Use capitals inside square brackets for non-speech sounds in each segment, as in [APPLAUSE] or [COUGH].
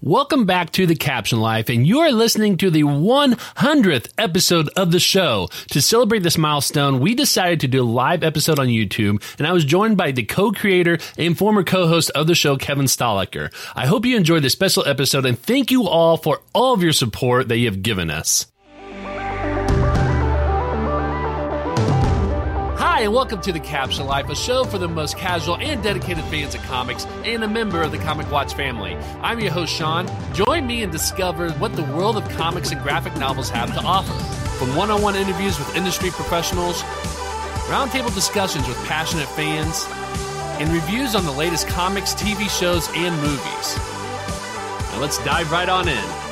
Welcome back to the Captioned Life, and you are listening to the 100th episode of the show. To celebrate this milestone, we decided to do a live episode on YouTube, and I was joined by the co-creator and former co-host of the show, Kevin Stahlecker. I hope you enjoyed this special episode, and thank you all for all of your support that you have given us. And welcome to the Captioned Life, a show for the most casual and dedicated fans of comics and a member of the Comic Watch family. I'm your host, Sean. Join me and discover what the world of comics and graphic novels have to offer. From one on one interviews with industry professionals, roundtable discussions with passionate fans, and reviews on the latest comics, TV shows, and movies. Now let's dive right on in.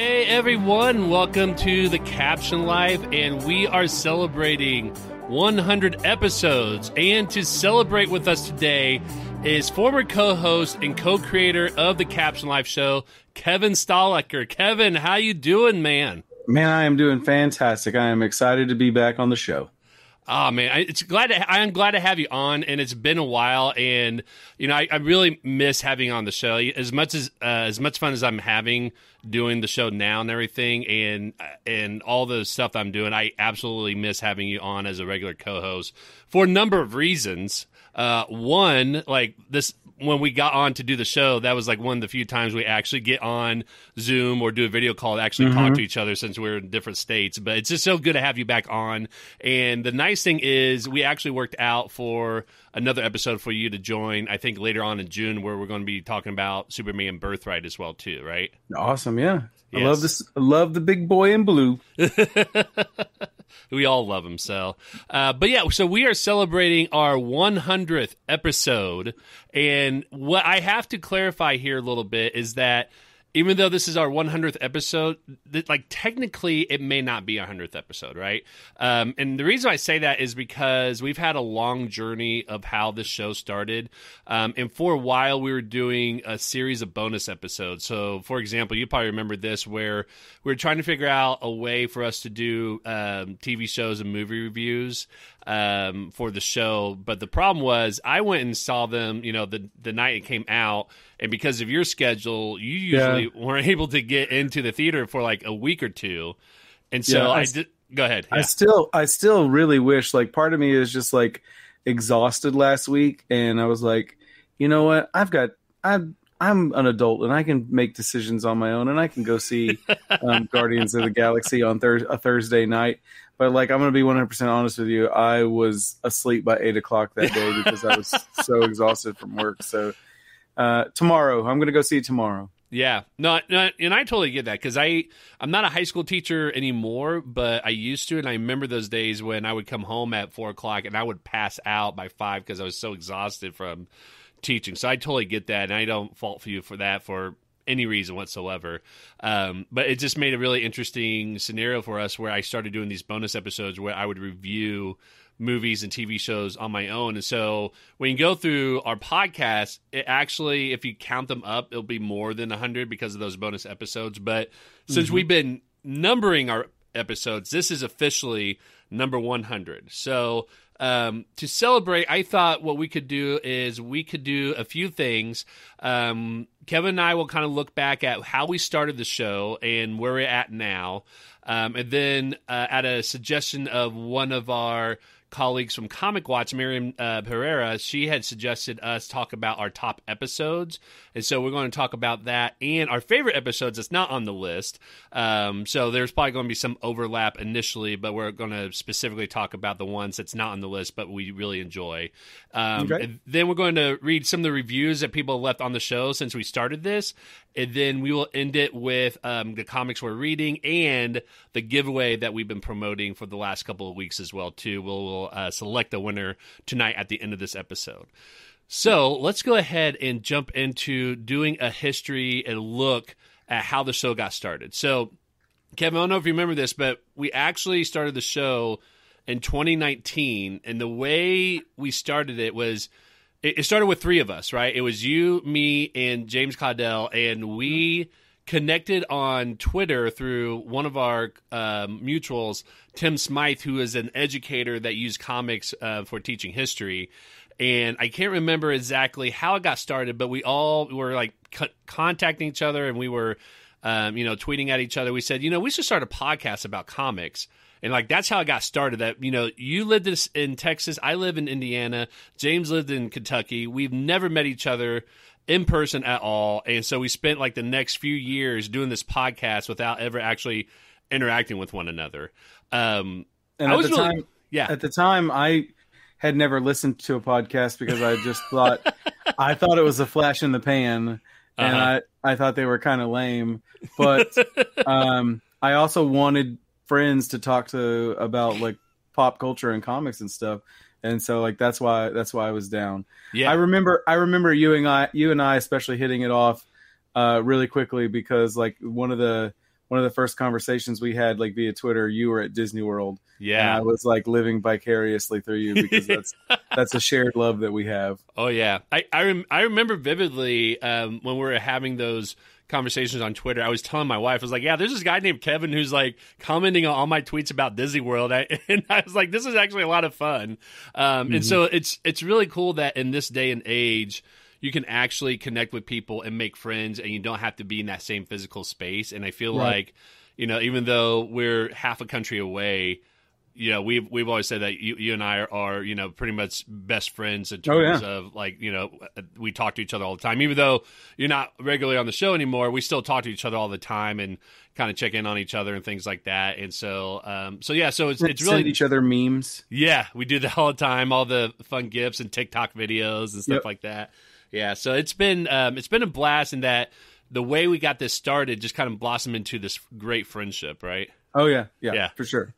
Hey everyone, welcome to the Captioned Life, and we are celebrating 100 episodes. And to celebrate with us today is former co-host and co-creator of the Captioned Life show, Kevin Stahlecker. Kevin, how you doing, man? Man, I am doing fantastic. I am excited to be back on the show. Oh man, I, it's glad to, I'm glad to have you on, and it's been a while, and you know I, I really miss having on the show. As much as uh, as much fun as I'm having doing the show now and everything, and and all the stuff I'm doing, I absolutely miss having you on as a regular co-host for a number of reasons. Uh, one, like this when we got on to do the show, that was like one of the few times we actually get on Zoom or do a video call to actually mm-hmm. talk to each other since we're in different states. But it's just so good to have you back on. And the nice thing is, we actually worked out for another episode for you to join. I think later on in June, where we're going to be talking about Superman Birthright as well, too. Right? Awesome. Yeah, yes. I love this. I love the big boy in blue. [LAUGHS] we all love him. So, uh, but yeah, so we are celebrating our 100th episode, and what I have to clarify here a little bit is that even though this is our 100th episode, th- like technically it may not be our 100th episode, right? Um, and the reason I say that is because we've had a long journey of how this show started. Um, and for a while, we were doing a series of bonus episodes. So, for example, you probably remember this where we are trying to figure out a way for us to do um, TV shows and movie reviews um, for the show. But the problem was, I went and saw them, you know, the the night it came out, and because of your schedule, you usually yeah. weren't [LAUGHS] able to get into the theater for like a week or two, and so yeah, I, I did. Go ahead. Yeah. I still, I still really wish. Like, part of me is just like exhausted last week, and I was like, you know what? I've got, I'm, I'm an adult, and I can make decisions on my own, and I can go see um, [LAUGHS] Guardians of the Galaxy on thir- a Thursday night. But like, I'm going to be 100 percent honest with you. I was asleep by eight o'clock that day [LAUGHS] because I was so exhausted from work. So uh, tomorrow, I'm going to go see tomorrow. Yeah, no, no, and I totally get that because I I'm not a high school teacher anymore, but I used to, and I remember those days when I would come home at four o'clock and I would pass out by five because I was so exhausted from teaching. So I totally get that, and I don't fault for you for that for any reason whatsoever. Um, but it just made a really interesting scenario for us where I started doing these bonus episodes where I would review movies and TV shows on my own. And so when you go through our podcast, it actually, if you count them up, it'll be more than 100 because of those bonus episodes. But mm-hmm. since we've been numbering our episodes, this is officially number 100. So um, to celebrate, I thought what we could do is we could do a few things. Um, Kevin and I will kind of look back at how we started the show and where we're at now. Um, and then uh, at a suggestion of one of our colleagues from Comic Watch, Miriam uh, Pereira, she had suggested us talk about our top episodes, and so we're going to talk about that and our favorite episodes that's not on the list. Um, so there's probably going to be some overlap initially, but we're going to specifically talk about the ones that's not on the list, but we really enjoy. Um, okay. Then we're going to read some of the reviews that people left on the show since we started this, and then we will end it with um, the comics we're reading and the giveaway that we've been promoting for the last couple of weeks as well. Too, we'll, we'll uh, select a winner tonight at the end of this episode. So let's go ahead and jump into doing a history and look at how the show got started. So, Kevin, I don't know if you remember this, but we actually started the show in 2019, and the way we started it was it started with three of us, right? It was you, me, and James Caudell, and we connected on Twitter through one of our um, mutuals, Tim Smythe, who is an educator that used comics uh, for teaching history. And I can't remember exactly how it got started, but we all were like co- contacting each other and we were, um, you know, tweeting at each other. We said, you know, we should start a podcast about comics. And like that's how I got started. That you know, you lived in Texas, I live in Indiana, James lived in Kentucky. We've never met each other in person at all. And so we spent like the next few years doing this podcast without ever actually interacting with one another. Um, and I at was the really, time, yeah, at the time, I had never listened to a podcast because I just thought [LAUGHS] I thought it was a flash in the pan, and Uh-huh. I I thought they were kind of lame. But [LAUGHS] um, I also wanted friends to talk to about like pop culture and comics and stuff, and so like that's why that's why I was down. yeah, I remember I remember you and I you and I especially hitting it off uh, really quickly because like one of the one of the first conversations we had like via Twitter, you were at Disney World and yeah. I was like living vicariously through you because [LAUGHS] that's that's a shared love that we have. Oh yeah, I I, rem- I remember vividly um, when we were having those conversations on Twitter. I was telling my wife, I was like, "Yeah, there's this guy named Kevin who's like commenting on all my tweets about Disney World," I, [LAUGHS] and I was like, "This is actually a lot of fun." Um, And so it's it's really cool that in this day and age. You can actually connect with people and make friends, and you don't have to be in that same physical space. And I feel Right. like, you know, even though we're half a country away, you know, we've we've always said that you, you and I are, are, you know, pretty much best friends in Oh, yeah. terms of like, you know, we talk to each other all the time. Even though you're not regularly on the show anymore, we still talk to each other all the time and kind of check in on each other and things like that. And so, um, so yeah, so it's it's Send really each other memes. yeah, we do that all the time. All the fun gifs and TikTok videos and stuff Yep. like that. Yeah, so it's been um, it's been a blast in that the way we got this started just kind of blossomed into this great friendship, right? Oh yeah, yeah, Yeah. for sure.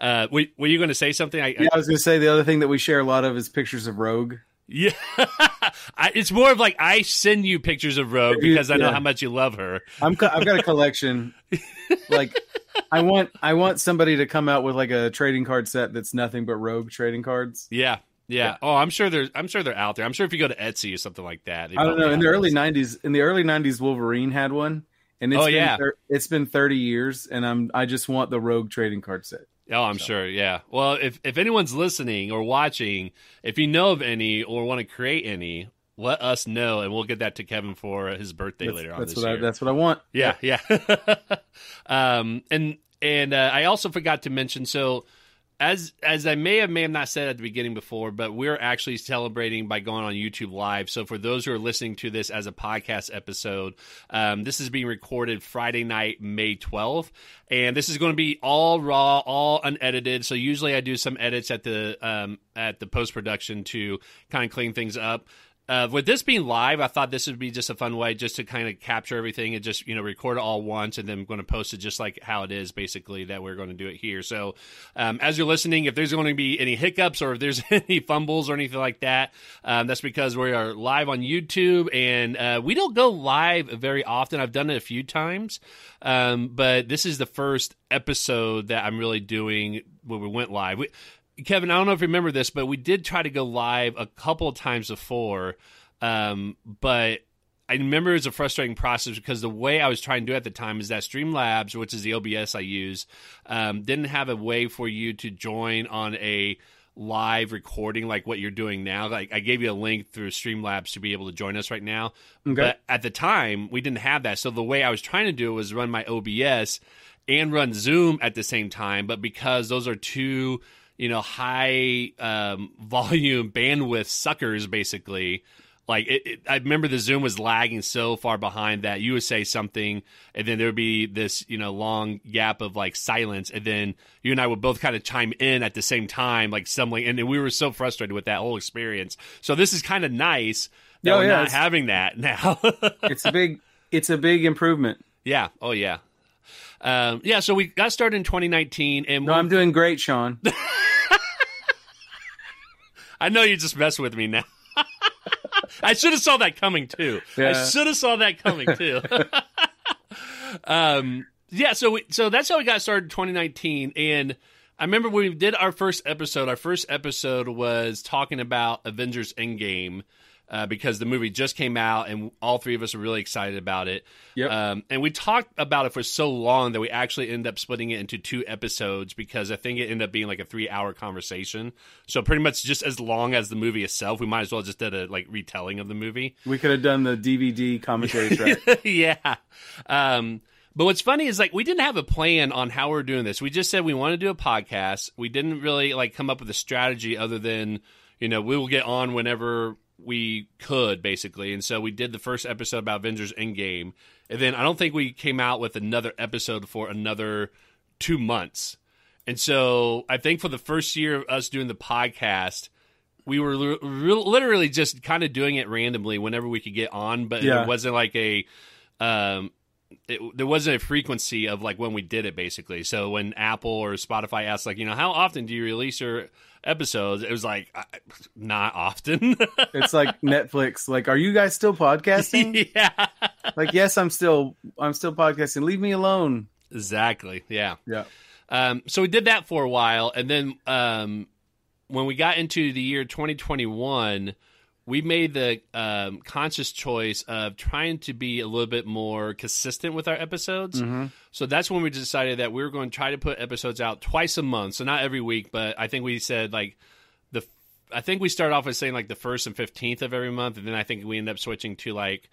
Uh, were, were you going to say something? I, Yeah, I was gonna say the other thing that we share a lot of is pictures of Rogue. Yeah, [LAUGHS] I, it's more of like I send you pictures of Rogue because I know yeah. how much you love her. I'm co- I've got a [LAUGHS] collection. like I want I want somebody to come out with like a trading card set that's nothing but Rogue trading cards. Yeah, yeah. Oh, I'm sure they're I'm sure they're out there. I'm sure if you go to Etsy or something like that, I don't know. In the early those. '90s, in the early '90s, Wolverine had one, and it's Oh, been yeah. thir- it's been 30 years, and I'm I just want the Rogue trading card set. Oh, I'm sure. Yeah. Well, if if anyone's listening or watching, if you know of any or want to create any, let us know, and we'll get that to Kevin for his birthday That's, later on that's this what year. I, that's what I want. Yeah, yeah. [LAUGHS] um, and and uh, I also forgot to mention. So, as as I may have may have not said at the beginning before, but we're actually celebrating by going on YouTube Live. So, for those who are listening to this as a podcast episode, um, this is being recorded Friday night, May twelfth, and this is going to be all raw, all unedited. So, usually I do some edits at the um, at the post production to kind of clean things up. Uh, with this being live, I thought this would be just a fun way just to kind of capture everything and just you know record it all once, and then I'm going to post it just like how it is, basically that we're going to do it here. So, um, as you're listening, if there's going to be any hiccups or if there's [LAUGHS] any fumbles or anything like that, um, that's because we are live on YouTube, and uh, we don't go live very often. I've done it a few times, um, but this is the first episode that I'm really doing when we went live. We, Kevin, I don't know if you remember this, but we did try to go live a couple of times before. Um, but I remember it was a frustrating process because the way I was trying to do it at the time is that Streamlabs, which is the OBS I use, um, didn't have a way for you to join on a live recording like what you're doing now. Like I gave you a link through Streamlabs to be able to join us right now. Okay. But at the time, we didn't have that. So the way I was trying to do it was run my OBS and run Zoom at the same time. But because those are two, you know, high um, [LAUGHS] volume bandwidth suckers, basically. Like it, it, I remember the Zoom was lagging so far behind that you would say something, and then there would be this, you know, long gap of like silence, and then you and I would both kind of chime in at the same time, like something, and then we were so frustrated with that whole experience. So this is kind of nice that Oh, we're yeah, not having that [LAUGHS] now. It's a big it's a big improvement. yeah. Oh yeah. Um, yeah. So we got started in 2019, and No, I'm doing great, Sean. [LAUGHS] I know you just mess with me now. [LAUGHS] I should have saw that coming too. I should have saw that coming too. [LAUGHS] um, yeah, so we, so that's how we got started in 2019, and I remember when we did our first episode. Our first episode was talking about Avengers Endgame. Uh, because the movie just came out and all three of us were really excited about it. Yep. Um, and we talked about it for so long that we actually ended up splitting it into two episodes because I think it ended up being like a three hour conversation. So pretty much just as long as the movie itself. We might as well just did a like retelling of the movie. We could have done the DVD commentary [LAUGHS] track. yeah. Um, but what's funny is like we didn't have a plan on how we are doing this. We just said we want to do a podcast. We didn't really like come up with a strategy other than you know we will get on whenever we could basically. And so we did the first episode about Avengers Endgame, and then I don't think we came out with another episode for another two months. And so I think for the first year of us doing the podcast, we were li- literally just kind of doing it randomly whenever we could get on, but Yeah. it wasn't like a um it, there wasn't a frequency of like when we did it basically. So when Apple or Spotify asked like, you know, how often do you release your episodes? It was like not often. [LAUGHS] It's like Netflix. Like, are you guys still podcasting? [LAUGHS] yeah. like, yes, I'm still, I'm still podcasting. Leave me alone. Exactly. Yeah. Yeah. Um, so we did that for a while, and then um, when we got into the year 2021, we made the um, conscious choice of trying to be a little bit more consistent with our episodes. So that's when we decided that we were going to try to put episodes out twice a month. So not every week, but I think we said like the. I think we started off with saying like the first and fifteenth of every month, and then I think we ended up switching to like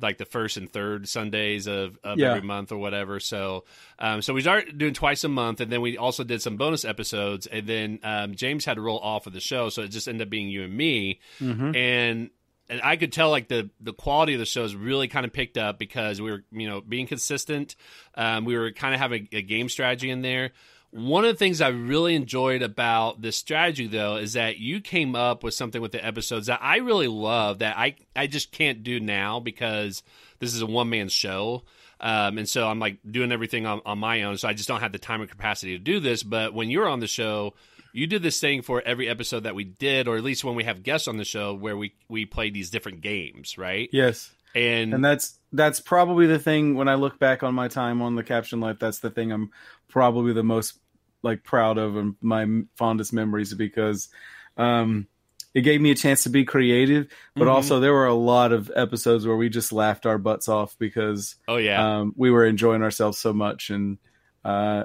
like the first and third Sundays of, of Yeah. every month or whatever. So, um, so we started doing twice a month, and then we also did some bonus episodes, and then um, James had to roll off of the show, so it just ended up being you and me, and and I could tell like the the quality of the shows really kind of picked up because we were you know being consistent. Um, we were kind of having a, a game strategy in there. One of the things I really enjoyed about this strategy, though, is that you came up with something with the episodes that I really love that I I just can't do now because this is a one man show. Um, and so I'm like doing everything on, on my own, so I just don't have the time or capacity to do this. But when you're on the show, you did this thing for every episode that we did, or at least when we have guests on the show, where we we play these different games, right? Yes. And, And that's, that's probably the thing when I look back on my time on the captioned life, that's the thing I'm probably the most like proud of and my fondest memories because, um, it gave me a chance to be creative, but Mhm. also there were a lot of episodes where we just laughed our butts off because oh yeah, um, we were enjoying ourselves so much. And uh,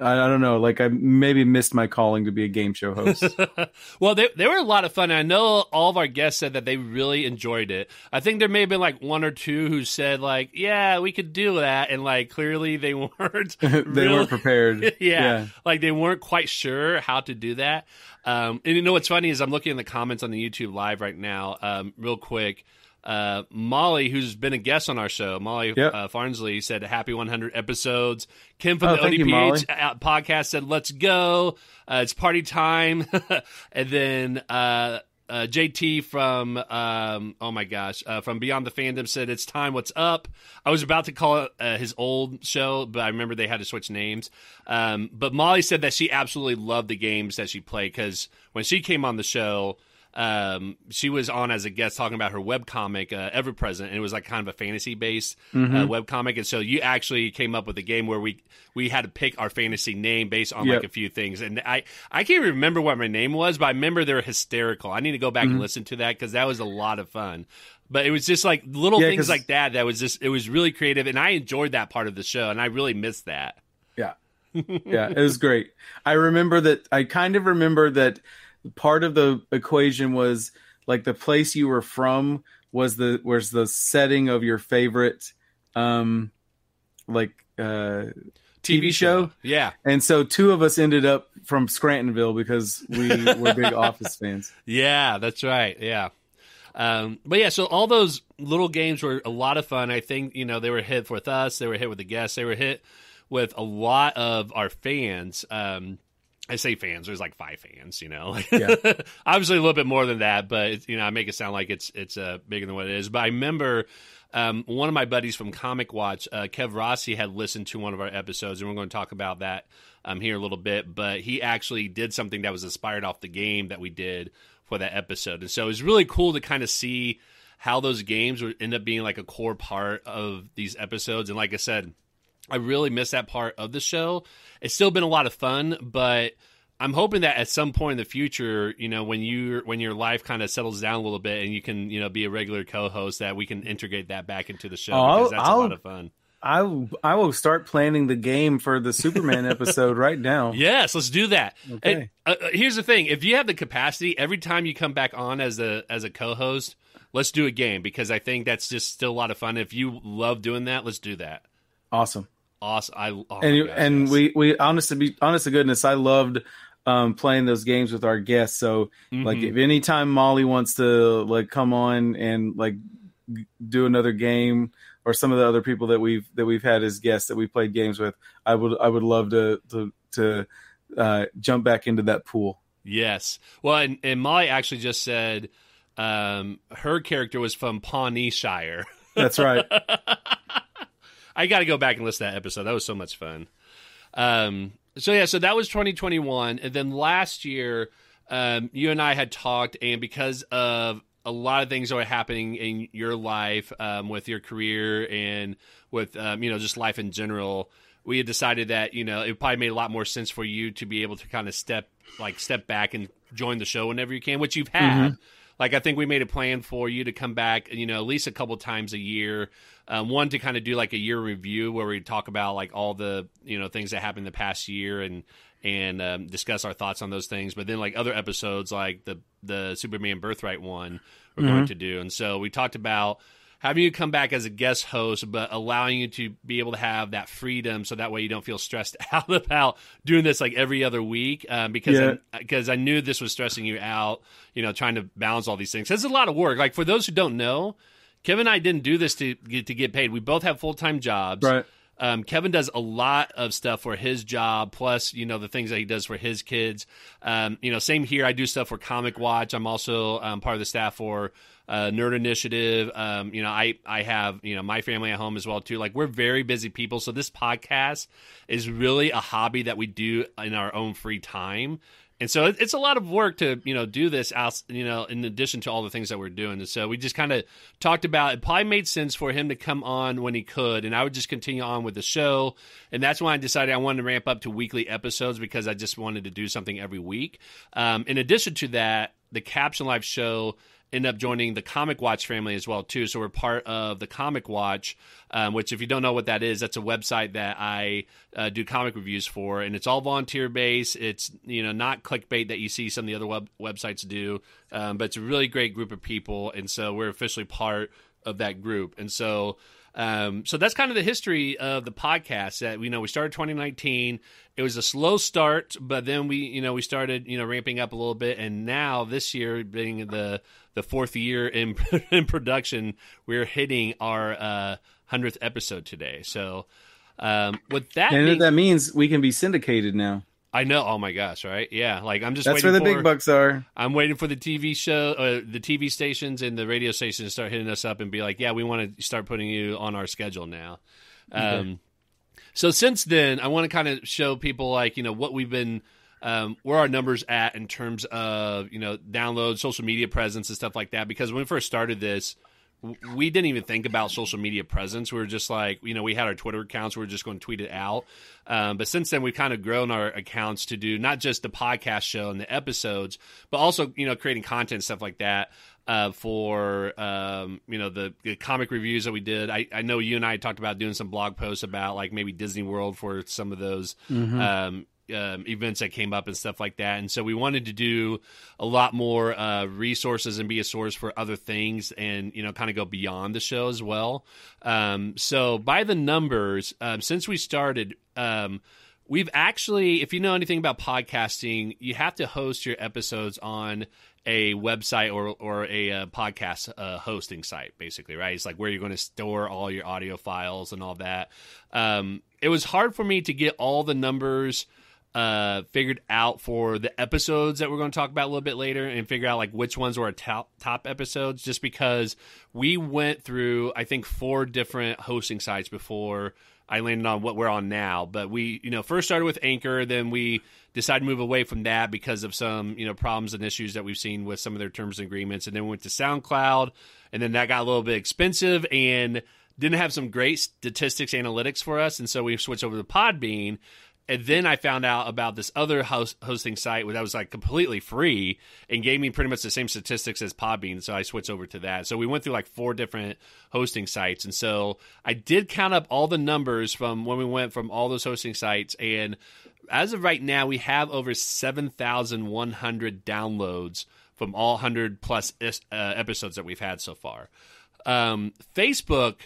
I, I don't know, like I maybe missed my calling to be a game show host. [LAUGHS] well, they they were a lot of fun. I know all of our guests said that they really enjoyed it. I think there may have been like one or two who said like, "Yeah, we could do that," and like clearly they [LAUGHS] weren't. [LAUGHS] they really- weren't prepared. yeah. Yeah. like they weren't quite sure how to do that. Um, and you know what's funny is I'm looking in the comments on the YouTube live right now, um, real quick. Uh, Molly, who's been a guest on our show, Molly Yep. uh, Farnsley said, "Happy 100 episodes." Kim from Oh, the thank you, ODPH uh, podcast said, "Let's go! Uh, it's party time." [LAUGHS] and then uh, uh, JT from um, oh my gosh, uh, from Beyond the Fandom said, "It's time. What's up?" I was about to call it uh, his old show, but I remember they had to switch names. Um, but Molly said that she absolutely loved the games that she played because when she came on the show. Um, she was on as a guest talking about her webcomic, uh, Ever Present, and it was like kind of a fantasy based Mm-hmm. uh, webcomic. And so you actually came up with a game where we we had to pick our fantasy name based on Yep. like a few things. And I I can't remember what my name was, but I remember they were hysterical. I need to go back Mm-hmm. and listen to that because that was a lot of fun. But it was just like little Yeah, things like that that was just it was really creative, and I enjoyed that part of the show, and I really missed that. Yeah. [LAUGHS] yeah, it was great. I remember that I kind of remember that part of the equation was like the place you were from was the was the setting of your favorite um like uh TV show? yeah, and so two of us ended up from Scrantonville because we were big [LAUGHS] Office fans. Yeah, that's right. Yeah. Um, but yeah, so all those little games were a lot of fun. I think, you know, they were hit with us, they were hit with the guests, they were hit with a lot of our fans. Um, I say fans, there's like five fans, you know, [LAUGHS] Yeah. obviously a little bit more than that, but you know, I make it sound like it's, it's, uh, bigger than what it is. But I remember, um, one of my buddies from Comic Watch, uh, Kev Rossi had listened to one of our episodes and we're going to talk about that, um, here a little bit, but he actually did something that was inspired off the game that we did for that episode. And so it was really cool to kind of see how those games would end up being like a core part of these episodes. And like I said, I really miss that part of the show. It's still been a lot of fun, but I'm hoping that at some point in the future, you know, when you when your life kind of settles down a little bit and you can, you know, be a regular co-host, that we can integrate that back into the show Oh, because that's I'll- a lot of fun. I I will start planning the game for the Superman [LAUGHS] episode right now. Yes, let's do that. Okay. And, uh, uh, here's the thing: if you have the capacity, every time you come back on as a as a co-host, let's do a game because I think that's just still a lot of fun. If you love doing that, let's do that. Awesome. Awesome. I oh and and yes. we we honest to be honest to goodness, I loved um, playing those games with our guests. So like, Mhm. if anytime Molly wants to like come on and like do another game, or some of the other people that we've that we've had as guests that we played games with, I would I would love to to to uh, jump back into that pool. Yes. Well, and, and Molly actually just said um, her character was from Pawnee Shire. That's right. [LAUGHS] I got to go back and listen to that episode. That was so much fun. Um, so yeah, so that was 2021, and then last year, um, you and I had talked, and because of a lot of things that were happening in your life, um, with your career and with um, you know just life in general, we had decided that you know it probably made a lot more sense for you to be able to kind of step like step back and join the show whenever you can, which you've had. Like I think we made a plan for you to come back, you know, at least a couple times a year. Um, one to kind of do like a year review where we talk about like all the you know things that happened the past year and and um, discuss our thoughts on those things. But then like other episodes like the the Superman Birthright one we're going to do, and so we talked about having you come back as a guest host, but allowing you to be able to have that freedom, so that way you don't feel stressed [LAUGHS] out about doing this like every other week. Um, because Yeah. I, because I knew this was stressing you out, you know, trying to balance all these things. It's a lot of work. Like for those who don't know, Kevin and I didn't do this to get to get paid. We both have full time jobs. Right. Um, Kevin does a lot of stuff for his job, plus you know the things that he does for his kids. Um, you know, same here. I do stuff for Comic Watch. I'm also um, part of the staff for uh, Nerd Initiative. Um, you know, I I have you know my family at home as well too. Like we're very busy people, so this podcast is really a hobby that we do in our own free time. And so it- it's a lot of work to you know do this out you know in addition to all the things that we're doing. And so we just kind of talked about it. Probably made sense for him to come on when he could, and I would just continue on with the show. And that's why I decided I wanted to ramp up to weekly episodes because I just wanted to do something every week. Um, in addition to that, the Captioned Life show end up joining the Comic Watch family as well too. So we're part of the Comic Watch, um, which if you don't know what that is, that's a website that I uh, do comic reviews for, and it's all volunteer based. It's you know not clickbait that you see some of the other web- websites do, um, but it's a really great group of people, and so we're officially part of that group, and so. Um, so that's kind of the history of the podcast. That you know, we started 2019. It was a slow start, but then we, you know, we started, you know, ramping up a little bit, and now this year, being the the fourth year in [LAUGHS] in production, we're hitting our hundredth episode today. So, um, with that, And being- that means we can be syndicated now. I know. Oh my gosh! Right? Yeah. Like I'm just That's waiting where the for, big bucks are. I'm waiting for the TV show, uh, the TV stations and the radio stations to start hitting us up and be like, "Yeah, we want to start putting you on our schedule now." Um, so since then, I want to kind of show people like you know what we've been, um, where our numbers at in terms of you know downloads, social media presence, and stuff like that. Because when we first started this, we didn't even think about social media presence. We were just like, you know, we had our Twitter accounts. We were just going to tweet it out. Um, but since then, we've kind of grown our accounts to do not just the podcast show and the episodes, but also, you know, creating content, stuff like that. Uh, for um, you know the, the comic reviews that we did, I, I know you and I talked about doing some blog posts about like maybe Disney World for some of those um, um, events that came up and stuff like that. And so we wanted to do a lot more uh, resources and be a source for other things and, you know, kind of go beyond the show as well. Um, so by the numbers, um, since we started, um, we've actually, if you know anything about podcasting, you have to host your episodes on a website or or a, uh podcast uh, hosting site, basically, right? It's like where you're going to store all your audio files and all that. Um, it was hard for me to get all the numbers uh, figured out for the episodes that we're going to talk about a little bit later, and figure out like which ones were our top top episodes, just because we went through I think four different hosting sites before I landed on what we're on now. But we, you know, first started with Anchor, then we decided to move away from that because of some, you know, problems and issues that we've seen with some of their terms and agreements. And then we went to SoundCloud, and then that got a little bit expensive and didn't have some great statistics analytics for us. And so we switched over to Podbean. And then I found out about this other host, hosting site that was like completely free and gave me pretty much the same statistics as Podbean. So I switched over to that. So we went through like four different hosting sites. And so I did count up all the numbers from when we went from all those hosting sites. And as of right now, we have over 7,100 downloads from all 100 plus uh, episodes that we've had so far. Um, Facebook,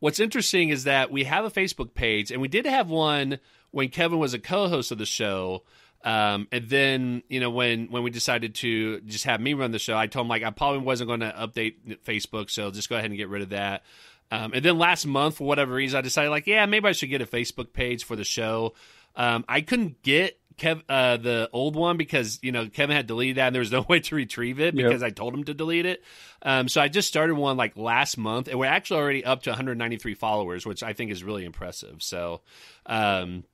what's interesting is that we have a Facebook page and we did have one when Kevin was a co-host of the show. Um, and then you know when when we decided to just have me run the show, I told him like I probably wasn't going to update Facebook, so just go ahead and get rid of that. Um, and then last month, for whatever reason, I decided like, yeah, maybe I should get a Facebook page for the show. Um, I couldn't get Kev uh, the old one because you know Kevin had deleted that and there was no [LAUGHS] way to retrieve it because yep. I told him to delete it. Um, so I just started one like last month, and we're actually already up to 193 followers, which I think is really impressive. So. Um,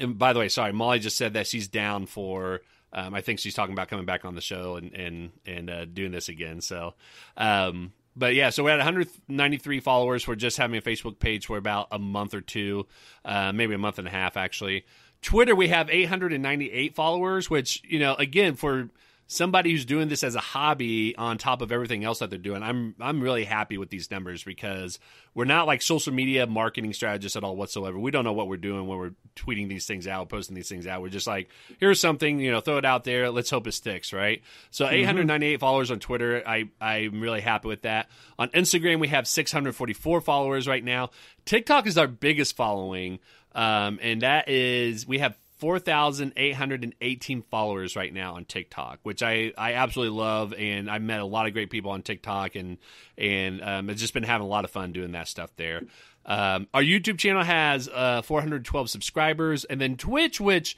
and by the way, sorry, Molly just said that she's down for. Um, I think she's talking about coming back on the show and and and uh, doing this again. So, um, but yeah, so we had 193 followers for just having a Facebook page for about a month or two, uh, maybe a month and a half actually. Twitter, we have 898 followers, which you know, again for somebody who's doing this as a hobby on top of everything else that they're doing, I'm I'm really happy with these numbers because we're not like social media marketing strategists at all whatsoever. We don't know what we're doing when we're tweeting these things out, posting these things out. We're just like, here's something, you know, throw it out there. Let's hope it sticks, right? So mm-hmm. 898 followers on Twitter. I I'm really happy with that. On Instagram, we have 644 followers right now. TikTok is our biggest following. Um, and that is we have 4,818 followers right now on TikTok, which I, I absolutely love. And I've met a lot of great people on TikTok and, and um, I've just been having a lot of fun doing that stuff there. Um, our YouTube channel has uh, 412 subscribers. And then Twitch, which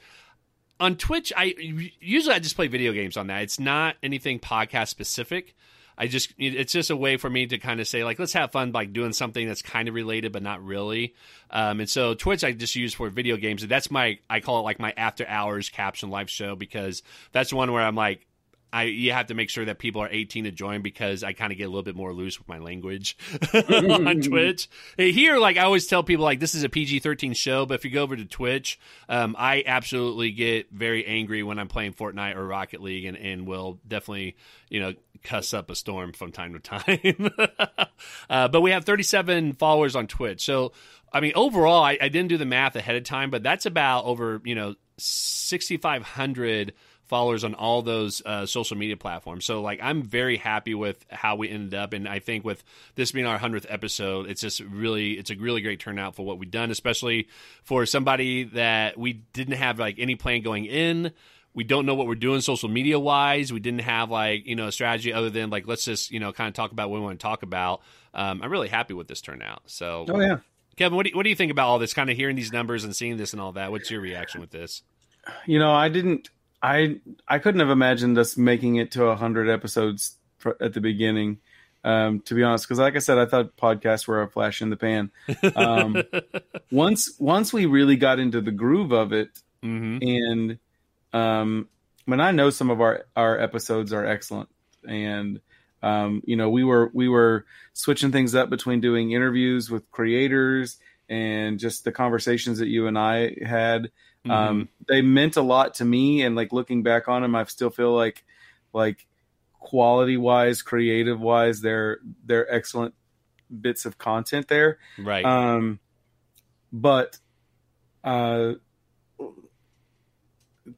on Twitch, I usually I just play video games on that. It's not anything podcast specific. I just it's just a way for me to kind of say like let's have fun by doing something that's kind of related but not really. Um, and so Twitch I just use for video games that's my I call it like my after hours captioned life show because that's one where I'm like I you have to make sure that people are 18 to join because I kind of get a little bit more loose with my language [LAUGHS] on [LAUGHS] Twitch. Here, like I always tell people, like this is a PG-13 show, but if you go over to Twitch, um, I absolutely get very angry when I'm playing Fortnite or Rocket League, and, and will definitely you know cuss up a storm from time to time. [LAUGHS] uh, but we have 37 followers on Twitch, so I mean overall, I, I didn't do the math ahead of time, but that's about over you know 6,500 followers on all those uh, social media platforms. So like I'm very happy with how we ended up, and I think with this being our hundredth episode, it's just really it's a really great turnout for what we've done, especially for somebody that we didn't have like any plan going in. We don't know what we're doing social media wise. We didn't have like you know a strategy other than like let's just you know kind of talk about what we want to talk about. Um, I'm really happy with this turnout. So oh yeah. Kevin, what do, you, what do you think about all this? Kind of hearing these numbers and seeing this and all that. What's your reaction with this? You know, I didn't I I couldn't have imagined us making it to hundred episodes at the beginning. Um, to be honest, because like I said, I thought podcasts were a flash in the pan. Um, [LAUGHS] once once we really got into the groove of it, mm-hmm. and um, when I know some of our our episodes are excellent, and um, you know we were we were switching things up between doing interviews with creators and just the conversations that you and I had Mm-hmm. Um, they meant a lot to me, and like looking back on them, I still feel like like quality wise, creative wise, they're they're excellent bits of content there. Right. Um, but uh,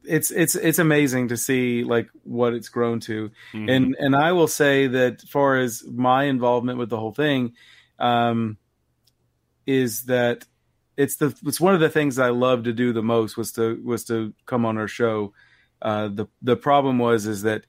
it's it's it's amazing to see like what it's grown to, mm-hmm. and and I will say that far as my involvement with the whole thing, um, is that it's the it's one of the things I love to do the most was to was to come on our show. Uh, the the problem was is that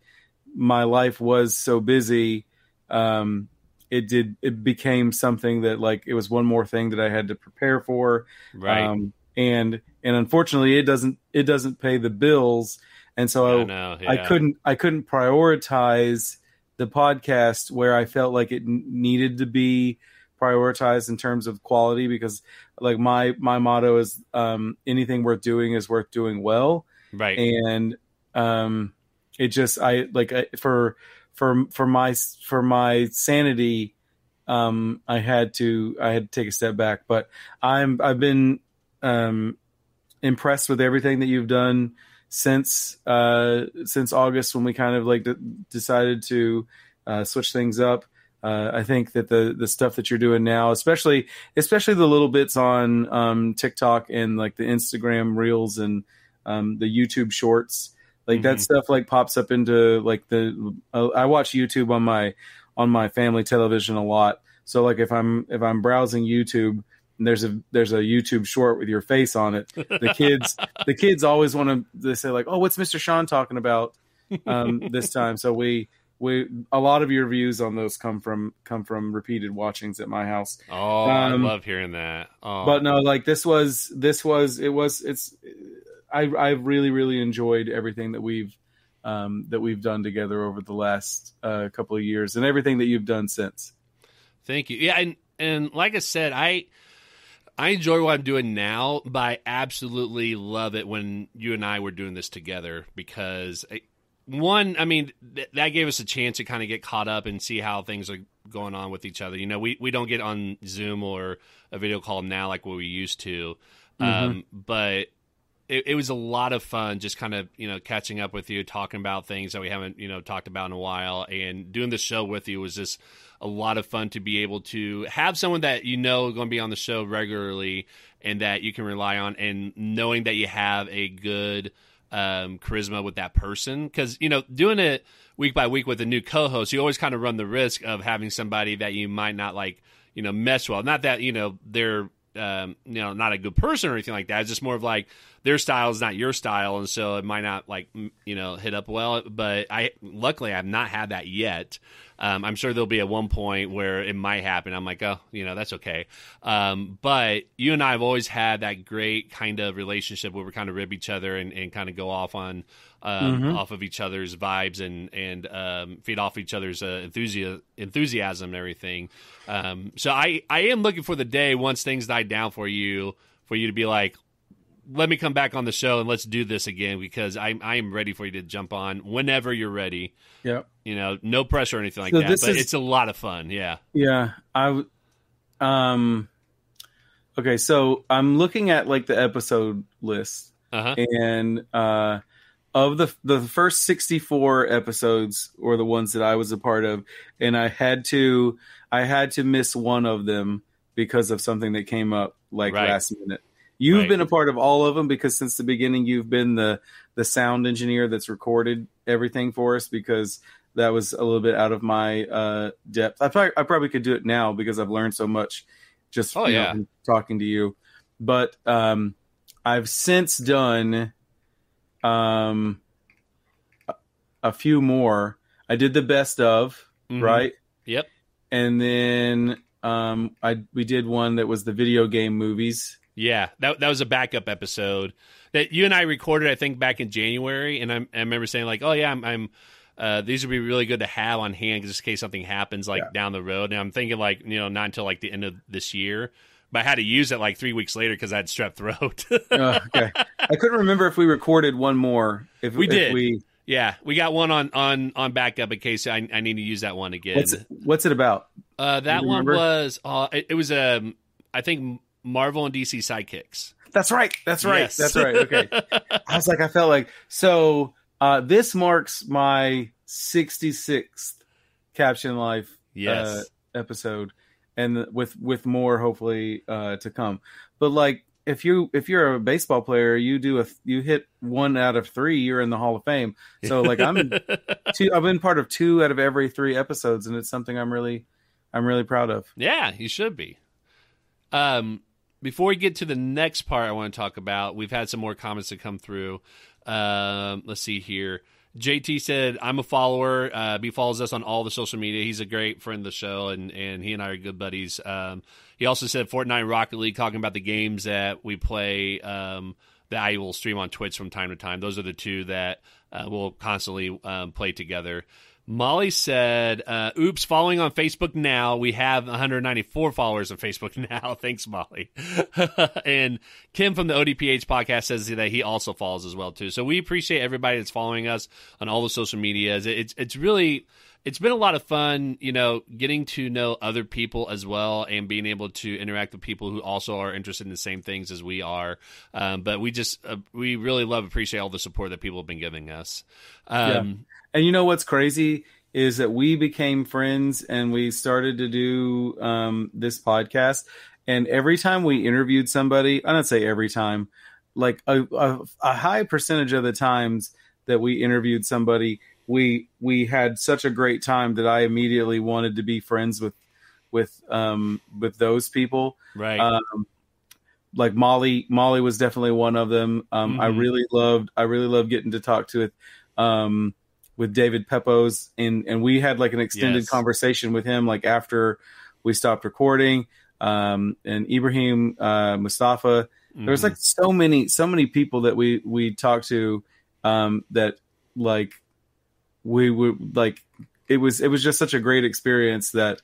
my life was so busy. Um, it did it became something that like it was one more thing that I had to prepare for. Right. Um, and and unfortunately, it doesn't it doesn't pay the bills, and so I, yeah. I couldn't I couldn't prioritize the podcast where I felt like it needed to be prioritized in terms of quality because like my my motto is um, anything worth doing is worth doing well. Right. And um it just i like I, for for for my for my sanity um i had to i had to take a step back. But i'm i've been um impressed with everything that you've done since uh, since August when we kind of like d- decided to uh, switch things up. Uh, I think that the the stuff that you're doing now, especially especially the little bits on um, TikTok and like the Instagram reels and um, the YouTube shorts, like that Mhm. stuff like pops up into like the. Uh, I watch YouTube on my on my family television a lot. So like if I'm if I'm browsing YouTube and there's a there's a YouTube short with your face on it, the kids [LAUGHS] the kids always want to they say like, oh, what's Mr. Sean talking about um, this time? So we we a lot of your views on those come from come from repeated watchings at my house. Oh, I Um, love hearing that. Oh. But no, like this was this was it was it's I I really really enjoyed everything that we've um, that we've done together over the last uh, couple of years and everything that you've done since. Thank you. Yeah, and and like I said, I I enjoy what I'm doing now, but I absolutely love it when you and I were doing this together because I, one, I mean, th- that gave us a chance to kind of get caught up and see how things are going on with each other. You know, we we don't get on Zoom or a video call now like what we used to, um, but it, it was a lot of fun just kind of you know catching up with you talking about things that we haven't you know talked about in a while. And doing the show with you was just a lot of fun to be able to have someone that you know going to be on the show regularly and that you can rely on and knowing that you have a good um, charisma with that person. Because you know doing it week by week with a new co-host you always kind of run the risk of having somebody that you might not like you know mesh well. Not that you know they're um, you know not a good person or anything like that. It's just more of like their style is not your style and so it might not like you know hit up well. But i luckily i've not had that yet um, i'm sure there'll be at one point where it might happen. I'm like oh you know that's okay. Um, but you and i have always had that great kind of relationship where we kind of rib each other and, and kind of go off on um, Mhm. off of each other's vibes and and um, feed off each other's uh, enthusiasm enthusiasm and everything. Um, so i i am looking for the day once things die down for you for you to be like let me come back on the show and let's do this again because I I am ready for you to jump on whenever you're ready. Yep. You know, no pressure or anything like So that, but is- it's a lot of fun. Yeah. Yeah, I um okay, so I'm looking at like the episode list Uh huh. and uh of the the first 64 episodes were the ones that I was a part of and I had to I had to miss one of them because of something that came up like Right. last minute. You've Right. been a part of all of them because since the beginning you've been the the sound engineer that's recorded everything for us because that was a little bit out of my uh, depth. I probably, I probably could do it now because I've learned so much just Oh, you know, talking to you. But um, I've since done um, a, few more. I did the best of Mhm. right, Yep. and then um, I we did one that was the video game movies. Yeah. That that was a backup episode that you and I recorded. I think back in January, and I, I remember saying like, "Oh yeah, I'm." I'm uh, these would be really good to have on hand just in case something happens like Yeah. down the road. And I'm thinking like you know not until like the end of this year, but I had to use it like three weeks later because I had strep throat. Uh, [LAUGHS] okay, I couldn't remember if we recorded one more. If We if did. we Yeah, we got one on on on backup in case I, I need to use that one again. what's it, what's it about? uh, that one remember? was uh, it, it was um I think Marvel and DC sidekicks. That's right. That's right. Yes. That's right. Okay. [LAUGHS] I was like, I felt like so. Uh, this marks my 66th Captioned Life yes. uh, episode, and with with more hopefully uh, to come. But like, if you if you're a baseball player, you do a you hit one out of three, you're in the Hall of Fame. So like, I'm [LAUGHS] two. I've been part of two out of every three episodes, and it's something I'm really I'm really proud of. yeah, you should be. Um, before we get to the next part, I want to talk about. We've had some more comments that come through. Um, let's see here. JT said, "I'm a follower. Uh, he follows us on all the social media. He's a great friend of the show, and and he and I are good buddies." Um, he also said, "Fortnite, Rocket League, talking about the games that we play." Um, that I will stream on Twitch from time to time. Those are the two that uh, we'll constantly um, play together. Molly said, uh, "Oops, following on Facebook now. We have 194 followers on Facebook [LAUGHS] now. Thanks, Molly." [LAUGHS] and Kim from the ODPH podcast says that he also follows as well too. So we appreciate everybody that's following us on all the social medias. It's it's really it's been a lot of fun, you know, getting to know other people as well and being able to interact with people who also are interested in the same things as we are. Um, but we just, uh, we really love, appreciate all the support that people have been giving us. Um, yeah. And you know what's crazy is that we became friends and we started to do um, this podcast. And every time we interviewed somebody, I don't say every time, like a, a, a high percentage of the times that we interviewed somebody, we we had such a great time that I immediately wanted to be friends with with um with those people. Right. Um, like Molly, Molly was definitely one of them. Um, mm-hmm. I really loved, I really loved getting to talk to it, um, with David Pepose, and and we had like an extended yes. conversation with him, like after we stopped recording. Um, and Ibrahim uh, Moustafa, mm-hmm. there was like so many, so many people that we we talked to, um, that like we would like it was it was just such a great experience that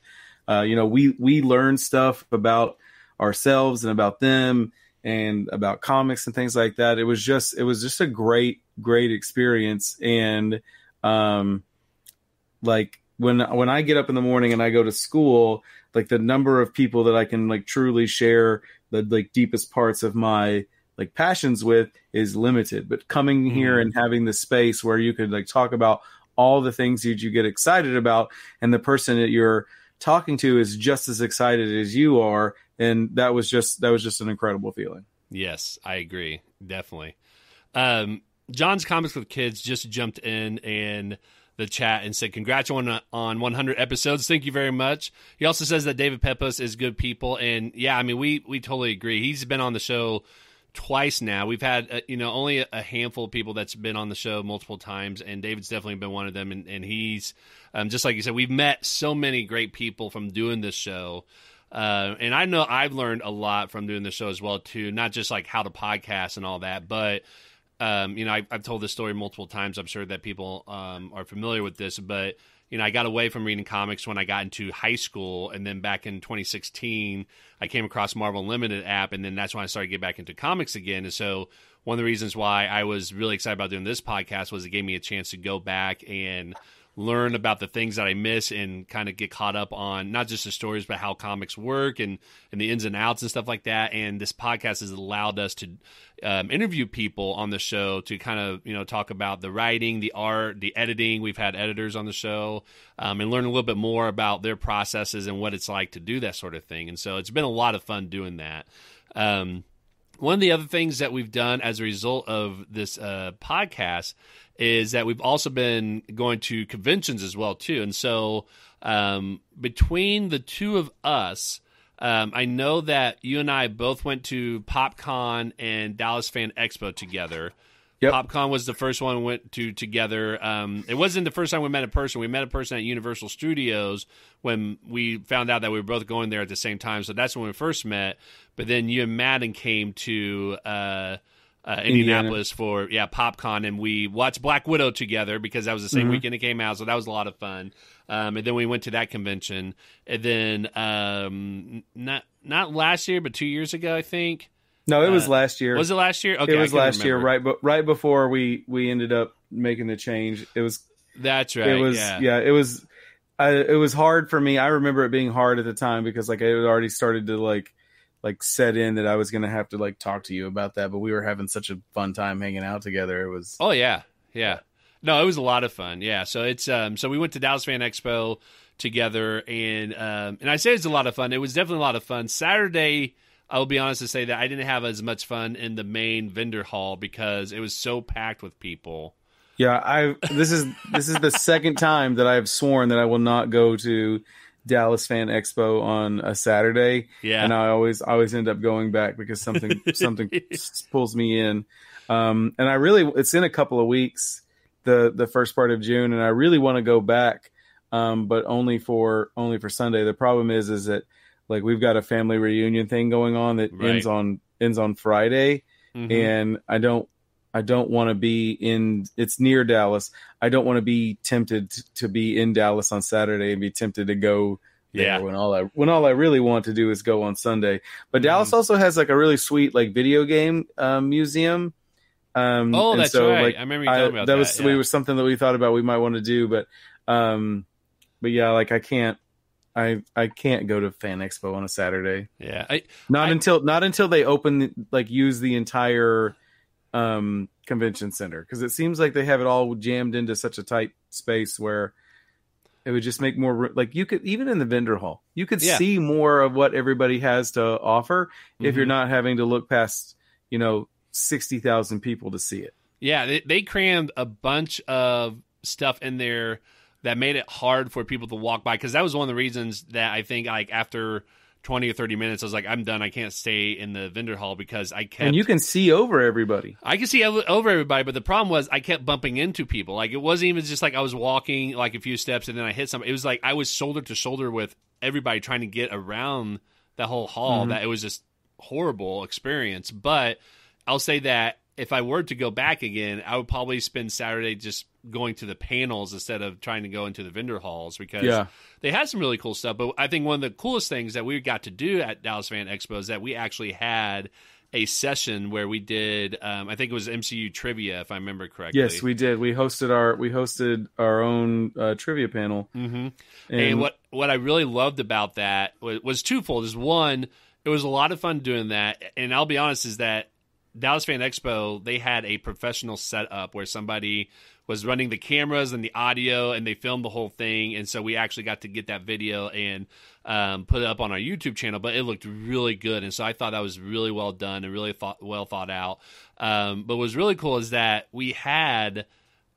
uh, you know we we learned stuff about ourselves and about them and about comics and things like that. It was just it was just a great great experience and um like when when I get up in the morning and I go to school, like the number of people that I can like truly share the like deepest parts of my like passions with is limited. But coming mm-hmm. here and having the space where you could like talk about all the things that you get excited about, and the person that you're talking to is just as excited as you are, and that was just that was just an incredible feeling. Yes, I agree, definitely. Um, John's Comics with Kids just jumped in and the chat and said, "Congrats on on 100 episodes. Thank you very much." He also says that David Pepose is good people, and yeah, I mean we we totally agree. He's been on the show twice now. We've had uh, you know only a handful of people that's been on the show multiple times, and David's definitely been one of them. And, and he's um, just like you said, we've met so many great people from doing this show. Uh, and I know I've learned a lot from doing the show as well too, not just like how to podcast and all that, but um, you know I, have told this story multiple times. I'm sure that people um, are familiar with this, but you know, I got away from reading comics when I got into high school, and then back in 2016, I came across Marvel Unlimited app, and then that's when I started to get back into comics again. And so, one of the reasons why I was really excited about doing this podcast was it gave me a chance to go back and learn about the things that I miss and kind of get caught up on not just the stories, but how comics work and, and the ins and outs and stuff like that. And this podcast has allowed us to um, interview people on the show to kind of, you know, talk about the writing, the art, the editing. We've had editors on the show um, and learn a little bit more about their processes and what it's like to do that sort of thing. And so it's been a lot of fun doing that. Um, one of the other things that we've done as a result of this uh, podcast is that we've also been going to conventions as well too, and so um, between the two of us. Um, I know that you and I both went to PopCon and Dallas Fan Expo together. Yep. PopCon was the first one we went to together. Um, it wasn't the first time we met a person. We met a person at Universal Studios when we found out that we were both going there at the same time. So that's when we first met. But then you and Madden came to uh, uh, Indianapolis for yeah PopCon, and we watched Black Widow together because that was the same mm-hmm. weekend it came out, so that was a lot of fun. Um, and then we went to that convention, and then um, not not last year, but two years ago, I think. No, it was uh, last year. Was it last year? Okay, it was last remember. year, right? But right before we we ended up making the change, it was. That's right. It was yeah. yeah it was. I, it was hard for me. I remember it being hard at the time because like I had already started to like like set in that I was gonna have to like talk to you about that, but we were having such a fun time hanging out together. It was Oh yeah. Yeah. No, it was a lot of fun. Yeah. So it's um so we went to Dallas Fan Expo together and um and I say it's a lot of fun. It was definitely a lot of fun. Saturday I'll be honest to say that I didn't have as much fun in the main vendor hall because it was so packed with people. Yeah, I this is this is the second time that I've sworn that I will not go to Dallas Fan Expo on a Saturday. Yeah, and I always always end up going back because something [LAUGHS] something pulls me in. Um, and I really it's in a couple of weeks, the the first part of June, and I really want to go back, um, but only for only for Sunday. The problem is is that like we've got a family reunion thing going on that right. ends on ends on Friday, mm-hmm. and I don't I don't want to be in. It's near Dallas. I don't want to be tempted to be in Dallas on Saturday and be tempted to go yeah. when all I when all I really want to do is go on Sunday. But mm-hmm. Dallas also has like a really sweet like video game um, museum. Um, oh, that's so, right. Like, I remember you talking I, about that. That was yeah. we was something that we thought about we might want to do, but um, but yeah, like I can't, I I can't go to Fan Expo on a Saturday. Yeah, I, Not I- until not until they open like use the entire um convention center because it seems like they have it all jammed into such a tight space where it would just make more like you could even in the vendor hall you could Yeah. see more of what everybody has to offer if you're Mhm. not having to look past you know 60,000 people to see it. Yeah, they, they crammed a bunch of stuff in there that made it hard for people to walk by because that was one of the reasons that I think like after 20 or 30 minutes I was like I'm done I can't stay in the vendor hall because I kept And you can see over everybody. I can see over everybody, but the problem was I kept bumping into people. Like it wasn't even just like I was walking like a few steps and then I hit somebody. It was like I was shoulder to shoulder with everybody trying to get around the whole hall. Mhm. That it was just horrible experience. But I'll say that if I were to go back again, I would probably spend Saturday just going to the panels instead of trying to go into the vendor halls because Yeah. they had some really cool stuff. But I think one of the coolest things that we got to do at Dallas Fan Expo is that we actually had a session where we did, um, I think it was MCU trivia, if I remember correctly. Yes, we did. We hosted our we hosted our own uh, trivia panel. hmm And, And, what what I really loved about that was, was twofold. Is one, it was a lot of fun doing that, and I'll be honest, is that Dallas Fan Expo they had a professional setup where somebody was running the cameras and the audio, and they filmed the whole thing, and so we actually got to get that video and um, put it up on our YouTube channel. But it looked really good, and so I thought that was really well done and really thought, well thought out. Um, but what was really cool is that we had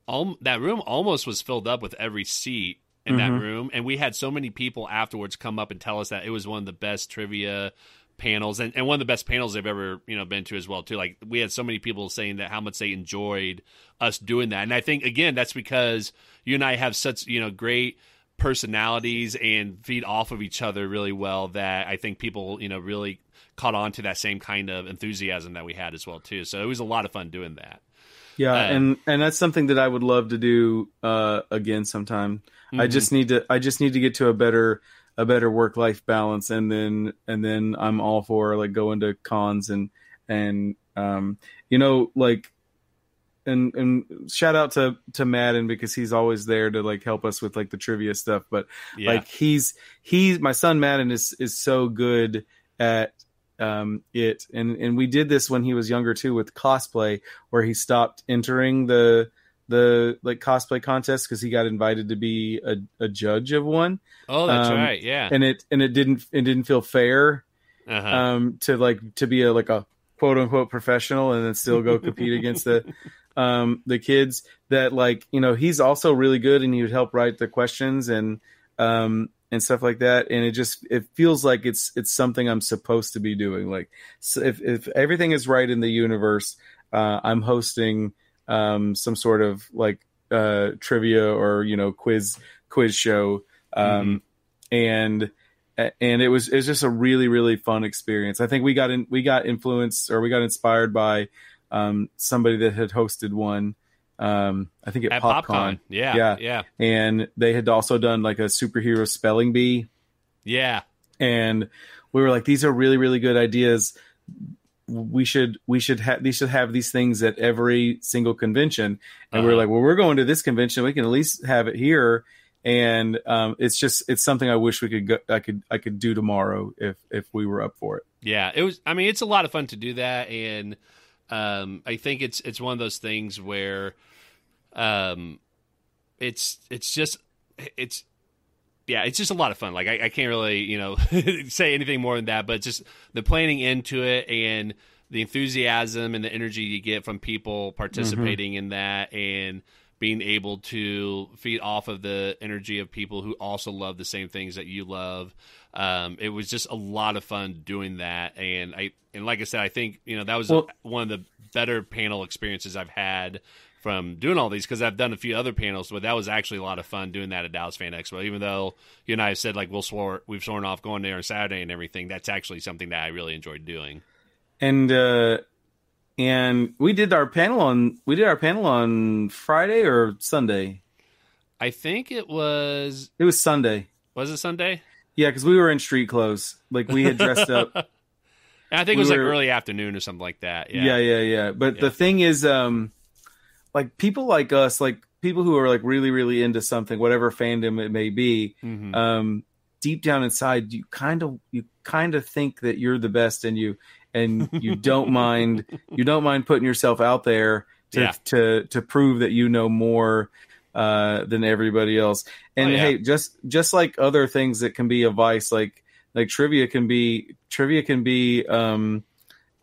um, that room almost was filled up with every seat in that Mhm. room, and we had so many people afterwards come up and tell us that it was one of the best trivia panels and, and one of the best panels they've ever you know been to as well too like we had so many people saying that how much they enjoyed us doing that and i think again that's because you and i have such you know great personalities and feed off of each other really well that i think people you know really caught on to that same kind of enthusiasm that we had as well too so it was a lot of fun doing that yeah, uh, and and that's something that I would love to do uh, again sometime. I Mhm. just need to I just need to get to a better a better work life balance, and then and then I'm all for like going to cons and and um you know like and and shout out to to Madden because he's always there to like help us with like the trivia stuff, but yeah. like he's he's my son Madden is is so good at um it. And and we did this when he was younger too with cosplay where he stopped entering the the like cosplay contest because he got invited to be a, a judge of one. Oh that's um, right yeah. and it and it didn't it didn't feel fair uh-huh. um to like to be a like a quote unquote professional and then still go compete against the [LAUGHS] um the kids that like you know he's also really good and he would help write the questions and um and stuff like that. And it just it feels like it's it's something i'm supposed to be doing. Like so if if everything is right in the universe uh i'm hosting um some sort of like uh trivia or you know quiz quiz show um and and it was it was just a really really fun experience. I think we got in we got influenced or we got inspired by um, somebody that had hosted one. Um, I think at, at PopCon, popcorn yeah Yeah. yeah and they had also done like a superhero spelling bee, yeah and we were like, these are really really good ideas. We should we should have these should have these things at every single convention, and we we're Uh-huh. like, well, we're going to this convention, we can at least have it here. And um, it's just it's something I wish we could go, I could I could do tomorrow if if we were up for it. Yeah, it was. I mean, it's a lot of fun to do that, and um, I think it's it's one of those things where, um, it's it's just it's yeah, it's just a lot of fun. Like I, I can't really you know [LAUGHS] say anything more than that, but just the planning into it and the enthusiasm and the energy you get from people participating in that and being able to feed off of the energy of people who also love the same things that you love. Um, it was just a lot of fun doing that, and I and like I said, I think you know that was Well- one of the better panel experiences I've had from doing all these because I've done a few other panels, but that was actually a lot of fun doing that at Dallas Fan Expo. Even though you and I have said like we'll swore we've sworn off going there on Saturday and everything, that's actually something that I really enjoyed doing. and uh and we did our panel on we did our panel on Friday or Sunday. I think it was It was Sunday. was it Sunday? Yeah, because we were in street clothes. Like we had dressed up. [LAUGHS] I think it We was like early afternoon or something like that. yeah, Yeah, yeah, yeah. But Yeah. the thing is, um, like people like us, like people who are like really really into something, whatever fandom it may be, Mhm. um, deep down inside, you kind of you kind of think that you're the best, and you and you [LAUGHS] don't mind you don't mind putting yourself out there to Yeah. to to prove that you know more uh, than everybody else. And Oh, yeah. hey, just just like other things that can be a vice, like like trivia can be trivia can be um,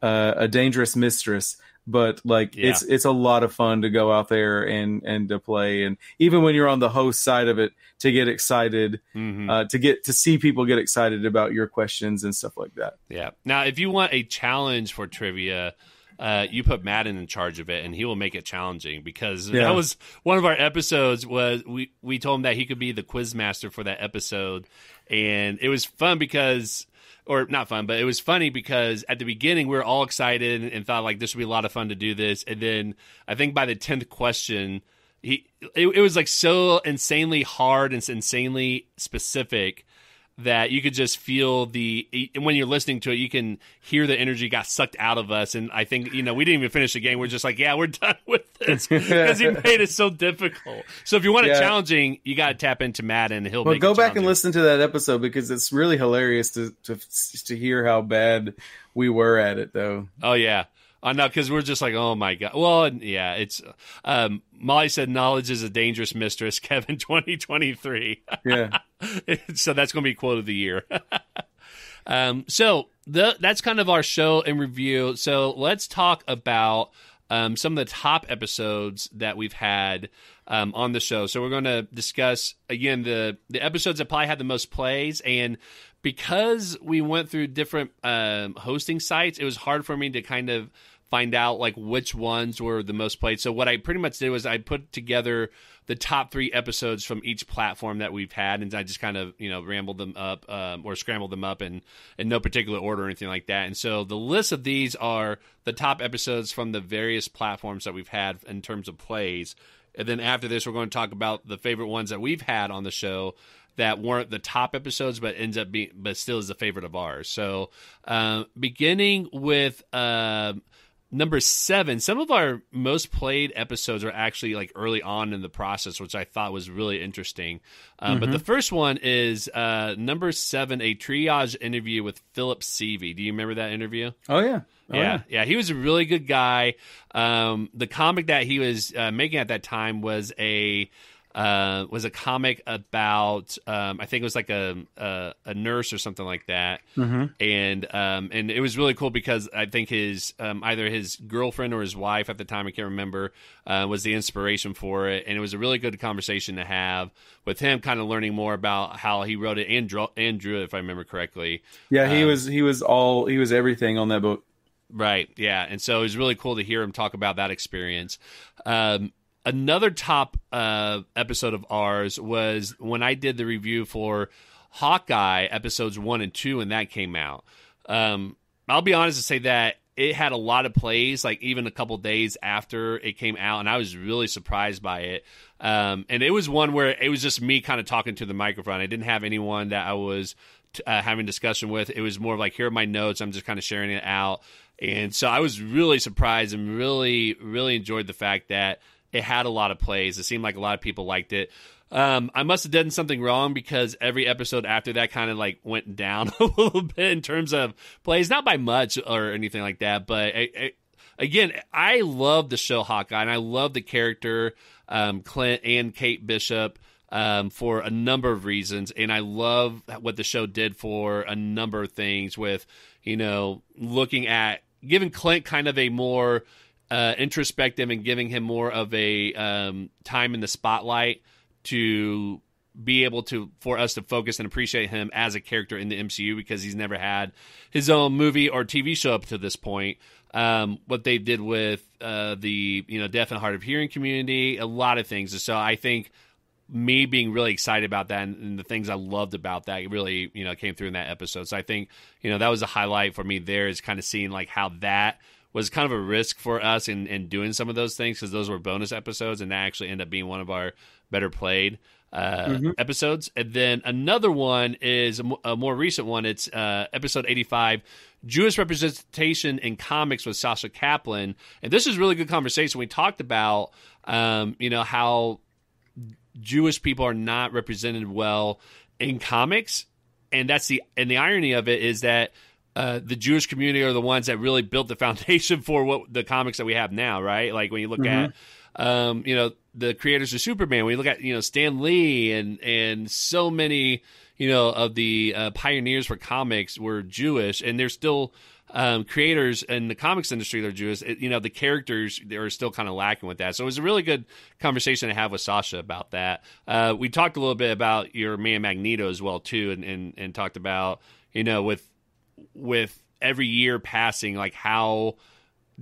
uh, a dangerous mistress. But like Yeah. it's it's a lot of fun to go out there and and to play and even when you're on the host side of it to get excited Mhm. uh, to get to see people get excited about your questions and stuff like that. Yeah. Now, if you want a challenge for trivia, uh, you put Madden in charge of it, and he will make it challenging because Yeah. that was one of our episodes. Was we we told him that he could be the quiz master for that episode, and it was fun because. Or not fun, but it was funny because at the beginning we were all excited and thought like this would be a lot of fun to do this, and then I think by the tenth question, he it, it was like so insanely hard and insanely specific that you could just feel the and when you're listening to it you can hear the energy got sucked out of us and i think you know we didn't even finish the game we're just like yeah we're [LAUGHS] done with this [LAUGHS] because he made it so difficult so if you want it challenging you got to tap into madden he'll Well, go it back and listen to that episode because it's really hilarious to to to hear how bad we were at it, though. oh yeah I know because we're just like, oh my god. Well, yeah, it's. Um, Molly said, "Knowledge is a dangerous mistress." [LAUGHS] Kevin, twenty twenty three. Yeah, [LAUGHS] so that's going to be quote of the year. [LAUGHS] um, so the, that's kind of our show and review. So let's talk about um, some of the top episodes that we've had um, on the show. So we're going to discuss again the the episodes that probably had the most plays and. Because we went through different um, hosting sites, it was hard for me to kind of find out like which ones were the most played. So what I pretty much did was I put together the top three episodes from each platform that we've had, and I just kind of you know rambled them up um, or scrambled them up in in no particular order or anything like that. And so the list of these are the top episodes from the various platforms that we've had in terms of plays. And then after this, we're going to talk about the favorite ones that we've had on the show that weren't the top episodes, but ends up being, but still is a favorite of ours. So, um, beginning with um number seven, some of our most played episodes are actually like early on in the process, which I thought was really interesting. Um, But the first one is uh, number seven, a triage interview with Phillip Sevy. Do you remember that interview? oh yeah, oh, yeah, yeah, he was a really good guy. Um, the comic that he was uh, making at that time was a uh, was a comic about um, I think it was like a, a a nurse or something like that, Mhm. and um, and it was really cool because I think his um, either his girlfriend or his wife at the time I can't remember uh, was the inspiration for it, and it was a really good conversation to have with him, kind of learning more about how he wrote it and drew, and drew it if I remember correctly. yeah. He Um, was he was all he was everything on that book. Right. Yeah. And so it was really cool to hear him talk about that experience. Um, another top uh, episode of ours was when I did the review for Hawkeye episodes one and two, and that came out. Um, I'll be honest to say that it had a lot of plays, like even a couple days after it came out, and I was really surprised by it. Um, and it was one where it was just me kind of talking to the microphone. I didn't have anyone that I was uh, having discussion with. It was more like, here are my notes. I'm just kind of sharing it out. And so I was really surprised and really, really enjoyed the fact that it had a lot of plays. It seemed like a lot of people liked it. Um, I must have done something wrong because every episode after that kind of like went down [LAUGHS] a little bit in terms of plays, not by much or anything like that, but again, I love the show Hawkeye and I love the character um, Clint and Kate Bishop um, for a number of reasons, and I love what the show did for a number of things with you know looking at giving Clint kind of a more uh, introspective and giving him more of a um, time in the spotlight to be able to for us to focus and appreciate him as a character in the MCU because he's never had his own movie or TV show up to this point. Um, what they did with uh, the you know deaf and hard of hearing community, a lot of things. So I think me being really excited about that and, and the things I loved about that really you know came through in that episode. So I think you know that was a highlight for me. There is kind of seeing like how that was kind of a risk for us in, in doing some of those things because those were bonus episodes and that actually ended up being one of our better played uh, mm-hmm. episodes. And then another one is a, a more recent one. It's uh, episode 85, Jewish representation in comics with Sasha Kaplan. And this is really good conversation. We talked about, um, you know, how Jewish people are not represented well in comics. And that's the, and the irony of it is that uh, the Jewish community are the ones that really built the [LAUGHS] foundation for what the comics that we have now, right? Like when you look mm-hmm. at, um, you know, the creators of Superman, when you look at, you know, Stan Lee and, and so many, you know, of the uh, pioneers for comics were Jewish and they're still, um, creators in the comics industry that are Jewish, it, you know, the characters they are still kind of lacking with that. So it was a really good conversation to have with Sasha about that. Uh, we talked a little bit about your man Magneto as well too, and, and, and talked about you know with with every year passing, like how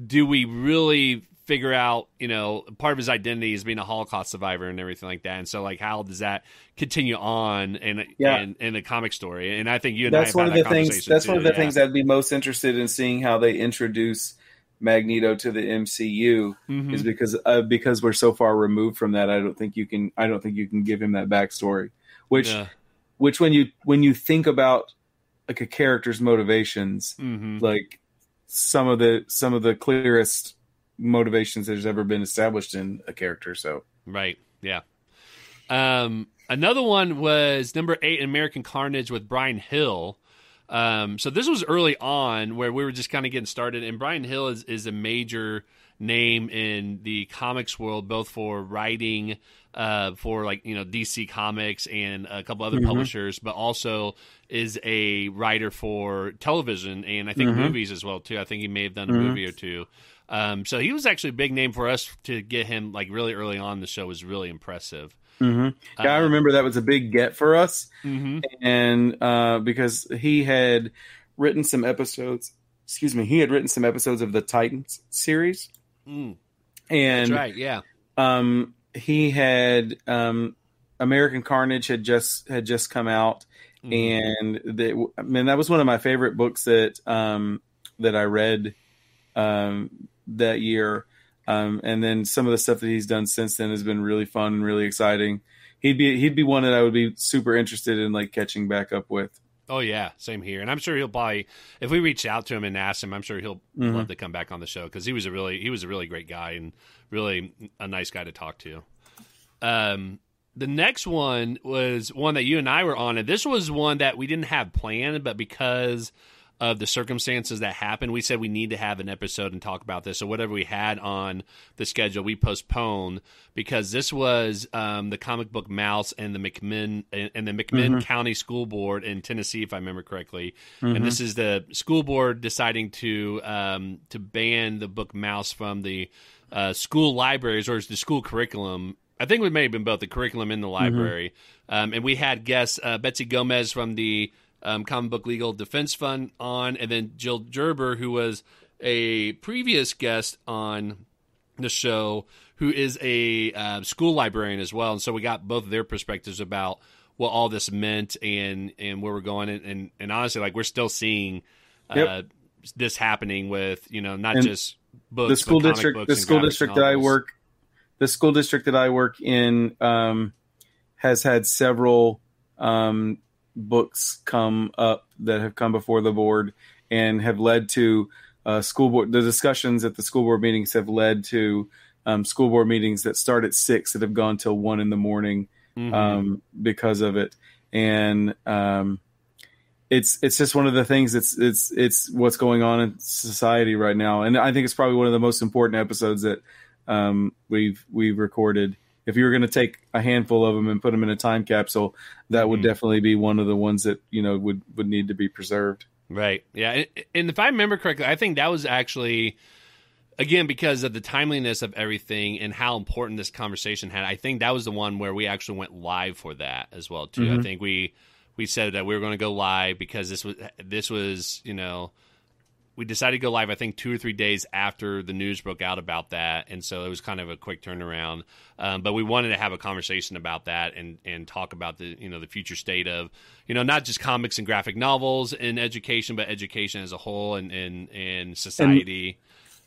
do we really figure out, you know, part of his identity is being a Holocaust survivor and everything like that. And so, like, how does that continue on in yeah. in, in the comic story? And I think you and that's I one of the things. That's too, one of the yeah. things I'd be most interested in seeing how they introduce Magneto to the MCU mm-hmm. is because uh, because we're so far removed from that. I don't think you can. I don't think you can give him that backstory. Which, yeah. which when you when you think about like a character's motivations, mm-hmm. like some of the some of the clearest motivations that has ever been established in a character. So right, yeah. Um, another one was number eight, American Carnage with Bryan Hill. Um, so this was early on where we were just kind of getting started, and Bryan Hill is is a major name in the comics world, both for writing uh, for like you know DC Comics and a couple other mm-hmm. publishers, but also is a writer for television and I think mm-hmm. movies as well too. I think he may have done a mm-hmm. movie or two. Um, so he was actually a big name for us to get him like really early on. The show was really impressive. Mm-hmm. Yeah, uh, I remember that was a big get for us, mm-hmm. and uh, because he had written some episodes. Excuse me, he had written some episodes of the Titans series, mm. and That's right, yeah. Um, he had um, American Carnage had just had just come out, mm-hmm. and they, I mean that was one of my favorite books that um, that I read um, that year. Um, and then some of the stuff that he's done since then has been really fun and really exciting. He'd be he'd be one that I would be super interested in like catching back up with. Oh yeah, same here. And I'm sure he'll probably if we reach out to him and ask him, I'm sure he'll mm-hmm. love to come back on the show because he was a really he was a really great guy and really a nice guy to talk to. Um, the next one was one that you and I were on, and this was one that we didn't have planned, but because of the circumstances that happened, we said we need to have an episode and talk about this. So whatever we had on the schedule, we postponed because this was um, the comic book Maus and the McMinn and the McMinn mm-hmm. County School Board in Tennessee, if I remember correctly. Mm-hmm. And this is the school board deciding to um, to ban the book Maus from the uh, school libraries or is the school curriculum. I think we may have been both the curriculum and the mm-hmm. library. Mm-hmm. Um, and we had guests uh, Betsy Gomez from the um, Comic Book Legal Defense Fund on, and then Jill Gerber, who was a previous guest on the show, who is a uh, school librarian as well. And so we got both of their perspectives about what all this meant and and where we're going. And and, and honestly, like we're still seeing uh, yep. this happening with you know not and just books, the school district. The school district novels. that I work, the school district that I work in, um, has had several um, books come up that have come before the board and have led to uh, school board. The discussions at the school board meetings have led to um, school board meetings that start at six that have gone till one in the morning mm-hmm. um, because of it. And um, it's it's just one of the things. It's it's it's what's going on in society right now, and I think it's probably one of the most important episodes that um, we've we've recorded if you were going to take a handful of them and put them in a time capsule, that would mm-hmm. definitely be one of the ones that you know would would need to be preserved. Right. Yeah. And if I remember correctly, I think that was actually again because of the timeliness of everything and how important this conversation had. I think that was the one where we actually went live for that as well too. Mm-hmm. I think we we said that we were going to go live because this was this was you know we decided to go live, I think, two or three days after the news broke out about that, and so it was kind of a quick turnaround. Um, but we wanted to have a conversation about that and and talk about the you know the future state of you know not just comics and graphic novels in education, but education as a whole and and, and society.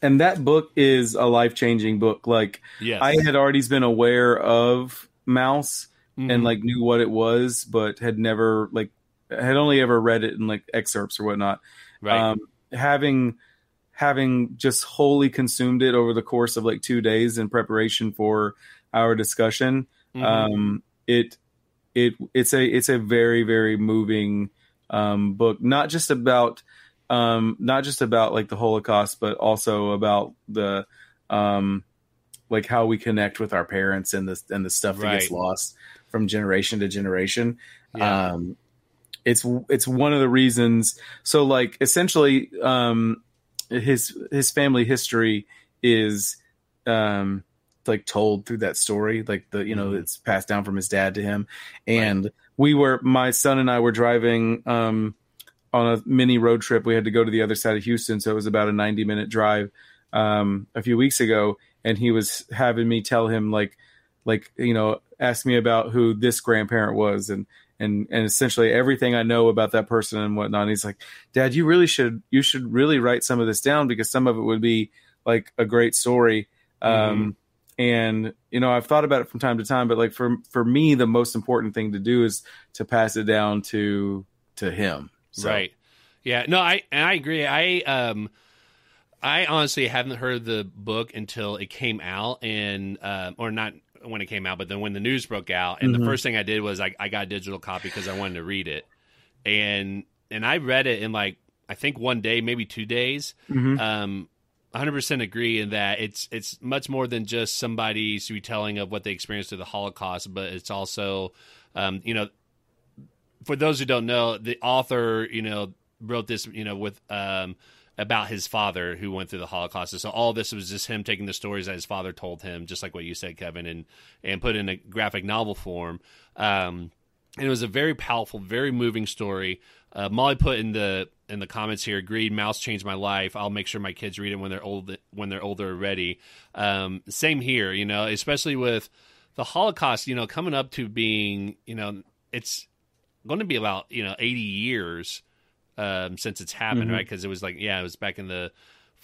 And, and that book is a life changing book. Like Yes. I had already been aware of Maus Mhm. and like knew what it was, but had never like had only ever read it in like excerpts or whatnot. right. Um, having having just wholly consumed it over the course of like two days in preparation for our discussion, Mhm. um, it it it's a it's a very very moving um, book, not just about um, not just about like the Holocaust, but also about the um, like how we connect with our parents and the and the stuff that gets lost from generation to generation. yeah. Um, it's it's one of the reasons. So like essentially, um, his his family history is um, like told through that story. Like the you know Mhm. it's passed down from his dad to him, and we were my son and I were driving um, on a mini road trip. We had to go to the other side of Houston, so it was about a ninety minute drive um, a few weeks ago, and he was having me tell him like like you know ask me about who this grandparent was and and and essentially everything I know about that person and whatnot. And he's like, Dad, you really should you should really write some of this down because some of it would be like a great story. Um, and you know, I've thought about it from time to time, but like for for me, the most important thing to do is to pass it down to to him. So, Right. Yeah. No, I and I agree. I um I honestly haven't heard the book until it came out and um or not when it came out, but then when the news broke out and Mhm. the first thing I did was I, I got a digital copy because I wanted to read it. And and I read it in like I think one day, maybe two days. Mhm. Um 100% agree in that it's it's much more than just somebody's retelling of what they experienced through the Holocaust, but it's also um, you know for those who don't know, the author, you know, wrote this, you know, with um about his father who went through the Holocaust. And so all this was just him taking the stories that his father told him, just like what you said, Kevin, and and put in a graphic novel form. Um, and it was a very powerful, very moving story. Uh, Molly put in the in the comments here, agreed. Maus changed my life. I'll make sure my kids read it when they're old, when they're older and ready. Um, same here, you know, especially with the Holocaust. You know, coming up to being, you know, it's going to be about you know eighty years um, since it's happened, Mhm. right? Because it was like, yeah, it was back in the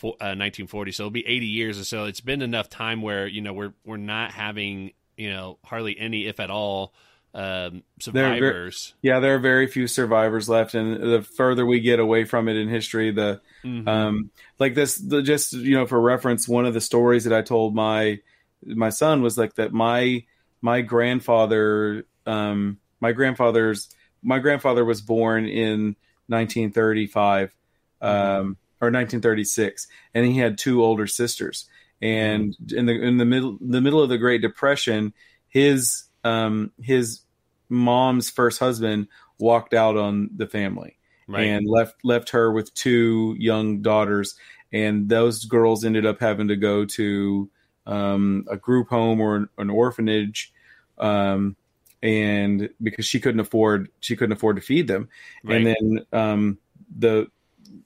uh, 1940, so it'll be 80 years or so. It's been enough time where you know we're we're not having you know hardly any, if at all, um, They're ver- survivors. Yeah, there are very few survivors left, and the further we get away from it in history, the Mhm. um like this the, just you know for reference one of the stories that i told my my son was like that my my grandfather um my grandfather's my grandfather was born in 1935 um or 1936 and he had two older sisters. And in the in the middle the middle of the great depression his um his mom's first husband walked out on the family right, and left left her with two young daughters. And those girls ended up having to go to um, a group home or an, an orphanage um, and because she couldn't afford she couldn't afford to feed them. Right, and then um, the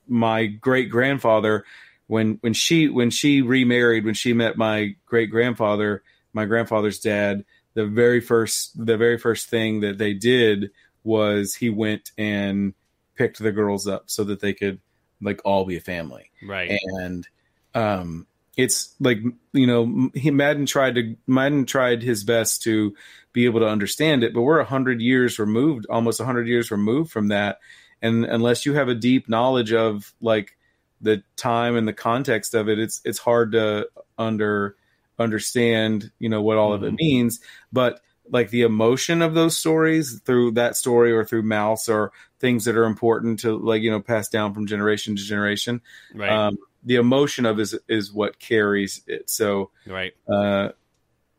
my great grandfather when when she when she remarried when she met my great grandfather my grandfather's dad the very first the very first thing that they did was he went and picked the girls up so that they could like all be a family. Right, and um it's like you know he Madden tried to Madden tried his best to be able to understand it but we're a hundred years removed almost a hundred years removed from that. And unless you have a deep knowledge of like the time and the context of it it's it's hard to under understand you know what all of it Mhm. means. But like the emotion of those stories through that story or through Maus or things that are important to like you know pass down from generation to generation right, um, the emotion of is is what carries it. So right. uh,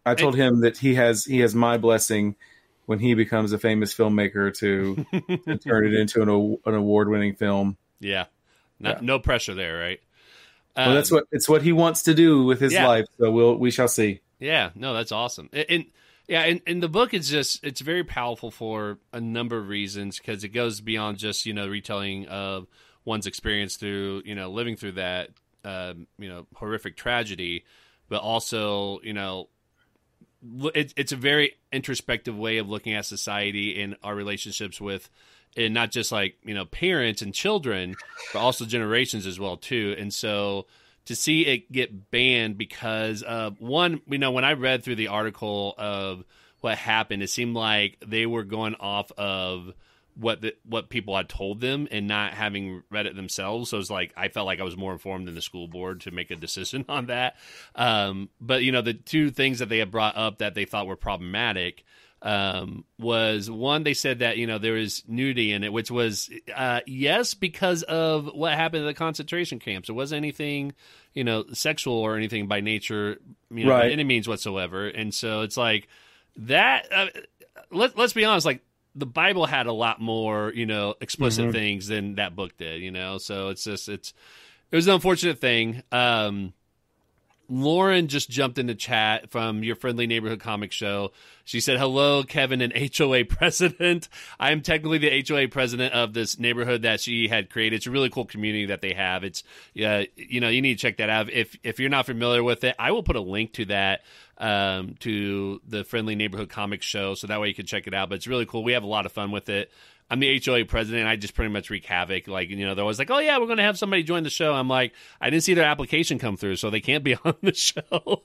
I told him that he has he has my blessing when he becomes a famous filmmaker to, [LAUGHS] to turn it into an, an award winning film. yeah, Not, Yeah. no pressure there, right? Well, that's Um, what it's what he wants to do with his Yeah. life. So we'll we shall see. Yeah, no, that's awesome. And, and yeah, and, and the book is just it's very powerful for a number of reasons because it goes beyond just you know retelling of one's experience through you know living through that um, you know horrific tragedy, but also you know it, it's a very introspective way of looking at society and our relationships with and not just like you know parents and children but also generations as well too. And so to see it get banned because uh, one, you know, when I read through the article of what happened, it seemed like they were going off of what the, what people had told them and not having read it themselves. So it's like I felt like I was more informed than the school board to make a decision [LAUGHS] on that. Um, but you know, the two things that they had brought up that they thought were problematic um, was one they said that you know there was nudity in it, which was uh, yes because of what happened at the concentration camps. It wasn't anything you know sexual or anything by nature, you know, Right. by any means whatsoever. And so it's like that. Uh, let, let's be honest, like the Bible had a lot more, you know, explicit things than that book did, you know. So it's just it's it was an unfortunate thing. Um Lauren just jumped in the chat from your friendly neighborhood comic show. She said, "Hello, Kevin, an [LAUGHS] HOA president. I am technically the HOA president of this neighborhood that she had created. It's a really cool community that they have. It's, yeah, you know, you need to check that out. If if you're not familiar with it, I will put a link to that um, to the friendly neighborhood comic show, so that way you can check it out. But it's really cool. We have a lot of fun with it. I'm the HOA president. I just pretty much wreak havoc. Like, you know, they're always like, oh, yeah, we're going to have somebody join the show. I'm like, I didn't see their application come through, so they can't be [LAUGHS] on the show.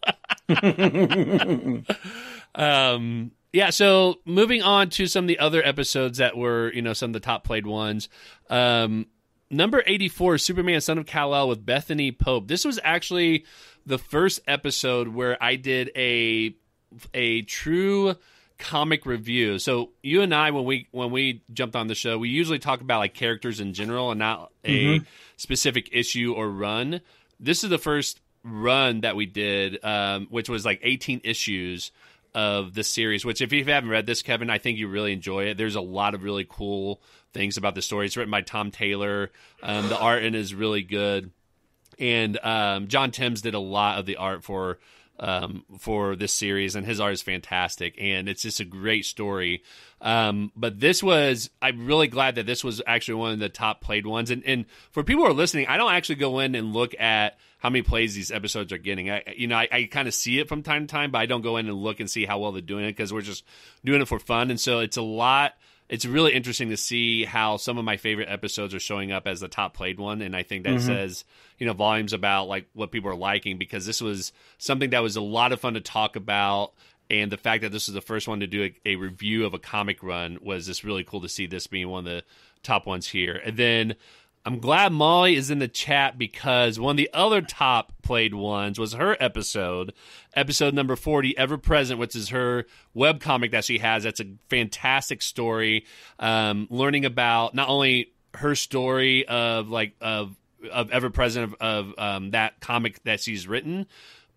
[LAUGHS] um, yeah, so moving on to some of the other episodes that were, you know, some of the top played ones. Um, number 84, Superman, Son of Kal-El with Bethany Pope. This was actually the first episode where I did a a true comic review. So you and I, when we when we jumped on the show, we usually talk about like characters in general and not a specific issue or run. This is the first run that we did, um, which was like 18 issues of the series. Which, if you haven't read this, Kevin, I think you really enjoy it. There's a lot of really cool things about the story. It's written by Tom Taylor. Um, the art in is really good and um, John Timms did a lot of the art for um, for this series, and his art is fantastic, and it's just a great story. Um, but this was, I'm really glad that this was actually one of the top played ones. And, and for people who are listening, I don't actually go in and look at how many plays these episodes are getting. I, you know, I, I kind of see it from time to time, but I don't go in and look and see how well they're doing it because we're just doing it for fun. And so it's a lot it's really interesting to see how some of my favorite episodes are showing up as the top played one. And i think that mm-hmm. says you know volumes about like what people are liking because this was something that was a lot of fun to talk about. And the fact that this is the first one to do a, a review of a comic run was just really cool to see this being one of the top ones here. And then I'm glad Molly is in the chat because one of the other top played ones was her episode, episode number 40, Ever Present, which is her webcomic that she has. That's a fantastic story. Um, learning about not only her story of like, of, of Ever Present, of, of um, that comic that she's written,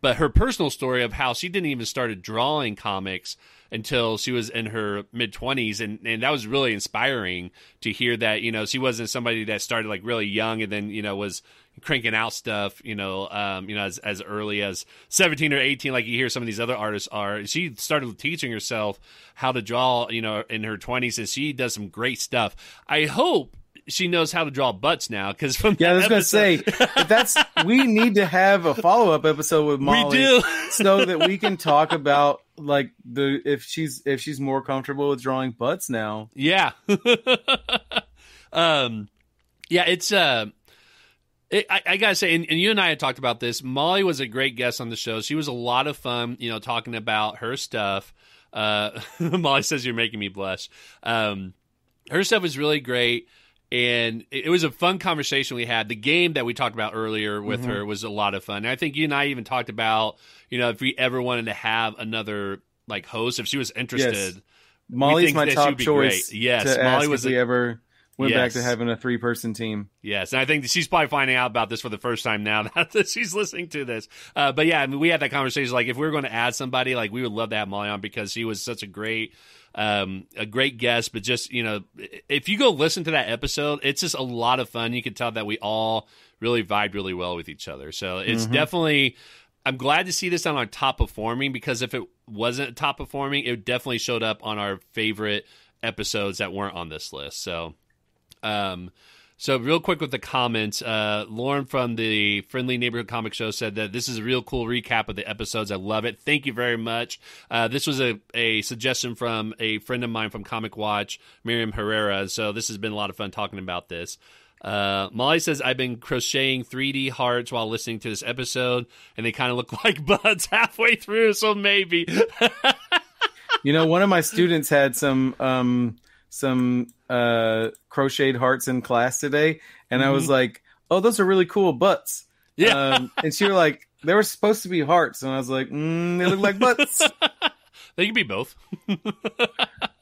but her personal story of how she didn't even started drawing comics until she was in her mid 20s and, and that was really inspiring to hear that you know she wasn't somebody that started like really young and then you know was cranking out stuff you know um, you know as, as early as 17 or 18 like you hear some of these other artists are. She started teaching herself how to draw you know in her 20s and she does some great stuff. I hope she knows how to draw butts now because from Yeah, I was gonna say that's [LAUGHS] we need to have a follow up episode with Molly. we do. [LAUGHS] so that we can talk about like the if she's if she's more comfortable with drawing butts now. Yeah. [LAUGHS] um, yeah, it's uh, it, I, I gotta say, and, and you and I had talked about this. Molly was a great guest on the show. She was a lot of fun, you know, talking about her stuff. Uh, Molly says you're making me blush. Um, her stuff was really great. And it was a fun conversation we had. The game that we talked about earlier with mm-hmm. her was a lot of fun. And I think you and I even talked about, you know, if we ever wanted to have another like host, if she was interested, Molly's my top choice. great. Yes, Molly was if we ever went back to having a three person team. Yes, and I think she's probably finding out about this for the first time [LAUGHS] now that she's listening to this. Uh, but yeah, I mean, we had that conversation. Like, if we were going to add somebody, like, we would love to have Molly on because she was such a great, um, a great guest. But just you know, if you go listen to that episode, it's just a lot of fun. You can tell that we all really vibed really well with each other. So it's definitely. I'm glad to see this on our top performing because if it wasn't top performing, it definitely showed up on our favorite episodes that weren't on this list. So. Um, so real quick with the comments, uh, Lauren from the Friendly Neighborhood Comic Show said that this is a real cool recap of the episodes. I love it. Thank you very much. Uh, this was a, a suggestion from a friend of mine from Comic Watch, Miriam Herrera. So this has been a lot of fun talking about this. Uh, Molly says, I've been crocheting 3D hearts while listening to this episode, and they kind of look [LAUGHS] like buds halfway through, so maybe. [LAUGHS] you know, one of my students had some um, some uh, crocheted hearts in class today, and mm-hmm. I was mm-hmm. like, "Oh, those are really cool butts." Yeah, um, and she was like, "They were supposed to be hearts," and I was like, mm, "They look like butts." [LAUGHS] they can be both. [LAUGHS]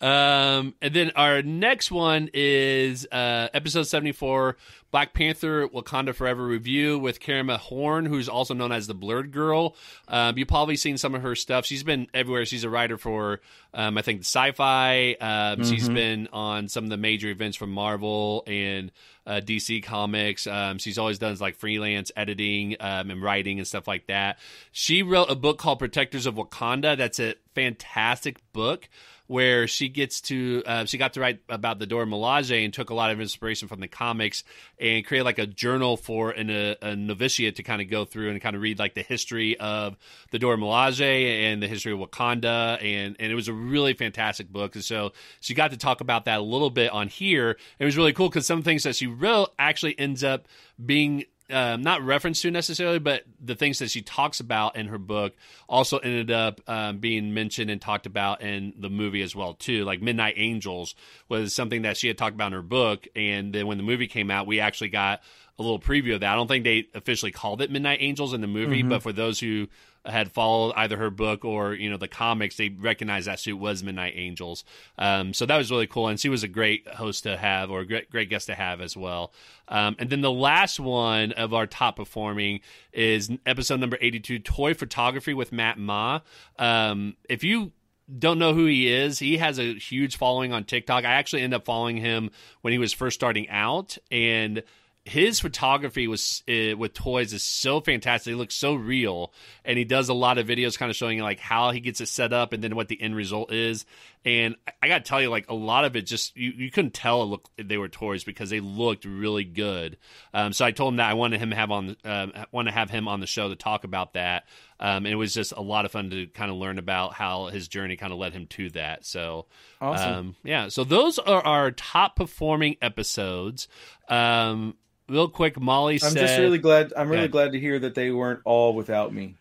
Um, and then our next one is uh, episode 74 Black Panther Wakanda Forever review with Karama Horne, who's also known as the Blerd Gurl. Um, you've probably seen some of her stuff. She's been everywhere. She's a writer for, um, I think, sci fi. Um, mm-hmm. She's been on some of the major events from Marvel and uh, DC Comics. Um, she's always done like freelance editing um, and writing and stuff like that. She wrote a book called Protectors of Wakanda. That's a fantastic book where she gets to uh, she got to write about the Dora Milaje and took a lot of inspiration from the comics and create like a journal for an, a, a novitiate to kind of go through and kind of read like the history of the Dora Milaje and the history of Wakanda and and it was a really fantastic book and so she got to talk about that a little bit on here. It was really cool because some things that she wrote actually ends up being um, not referenced to necessarily, but the things that she talks about in her book also ended up um, being mentioned and talked about in the movie as well too. Like Midnight Angels was something that she had talked about in her book, and then when the movie came out, we actually got a little preview of that. I don't think they officially called it Midnight Angels in the movie, mm-hmm. but for those who had followed either her book or you know the comics, they recognized that suit was Midnight Angels. Um, so that was really cool, and she was a great host to have or great great guest to have as well. Um, and then the last one of our top performing is episode number eighty two, toy photography with Matt Ma. Um, if you don't know who he is. He has a huge following on TikTok. I actually ended up following him when he was first starting out, and his photography was uh, with toys is so fantastic. It looks so real, and he does a lot of videos, kind of showing like how he gets it set up, and then what the end result is. And I got to tell you, like a lot of it, just you, you couldn't tell it looked they were toys because they looked really good. Um, so I told him that I wanted him to have on, um, want to have him on the show to talk about that. Um, and it was just a lot of fun to kind of learn about how his journey kind of led him to that. So, awesome. Um, yeah. So those are our top performing episodes. Um, real quick, Molly I'm said, just really glad. I'm really yeah. glad to hear that they weren't all without me.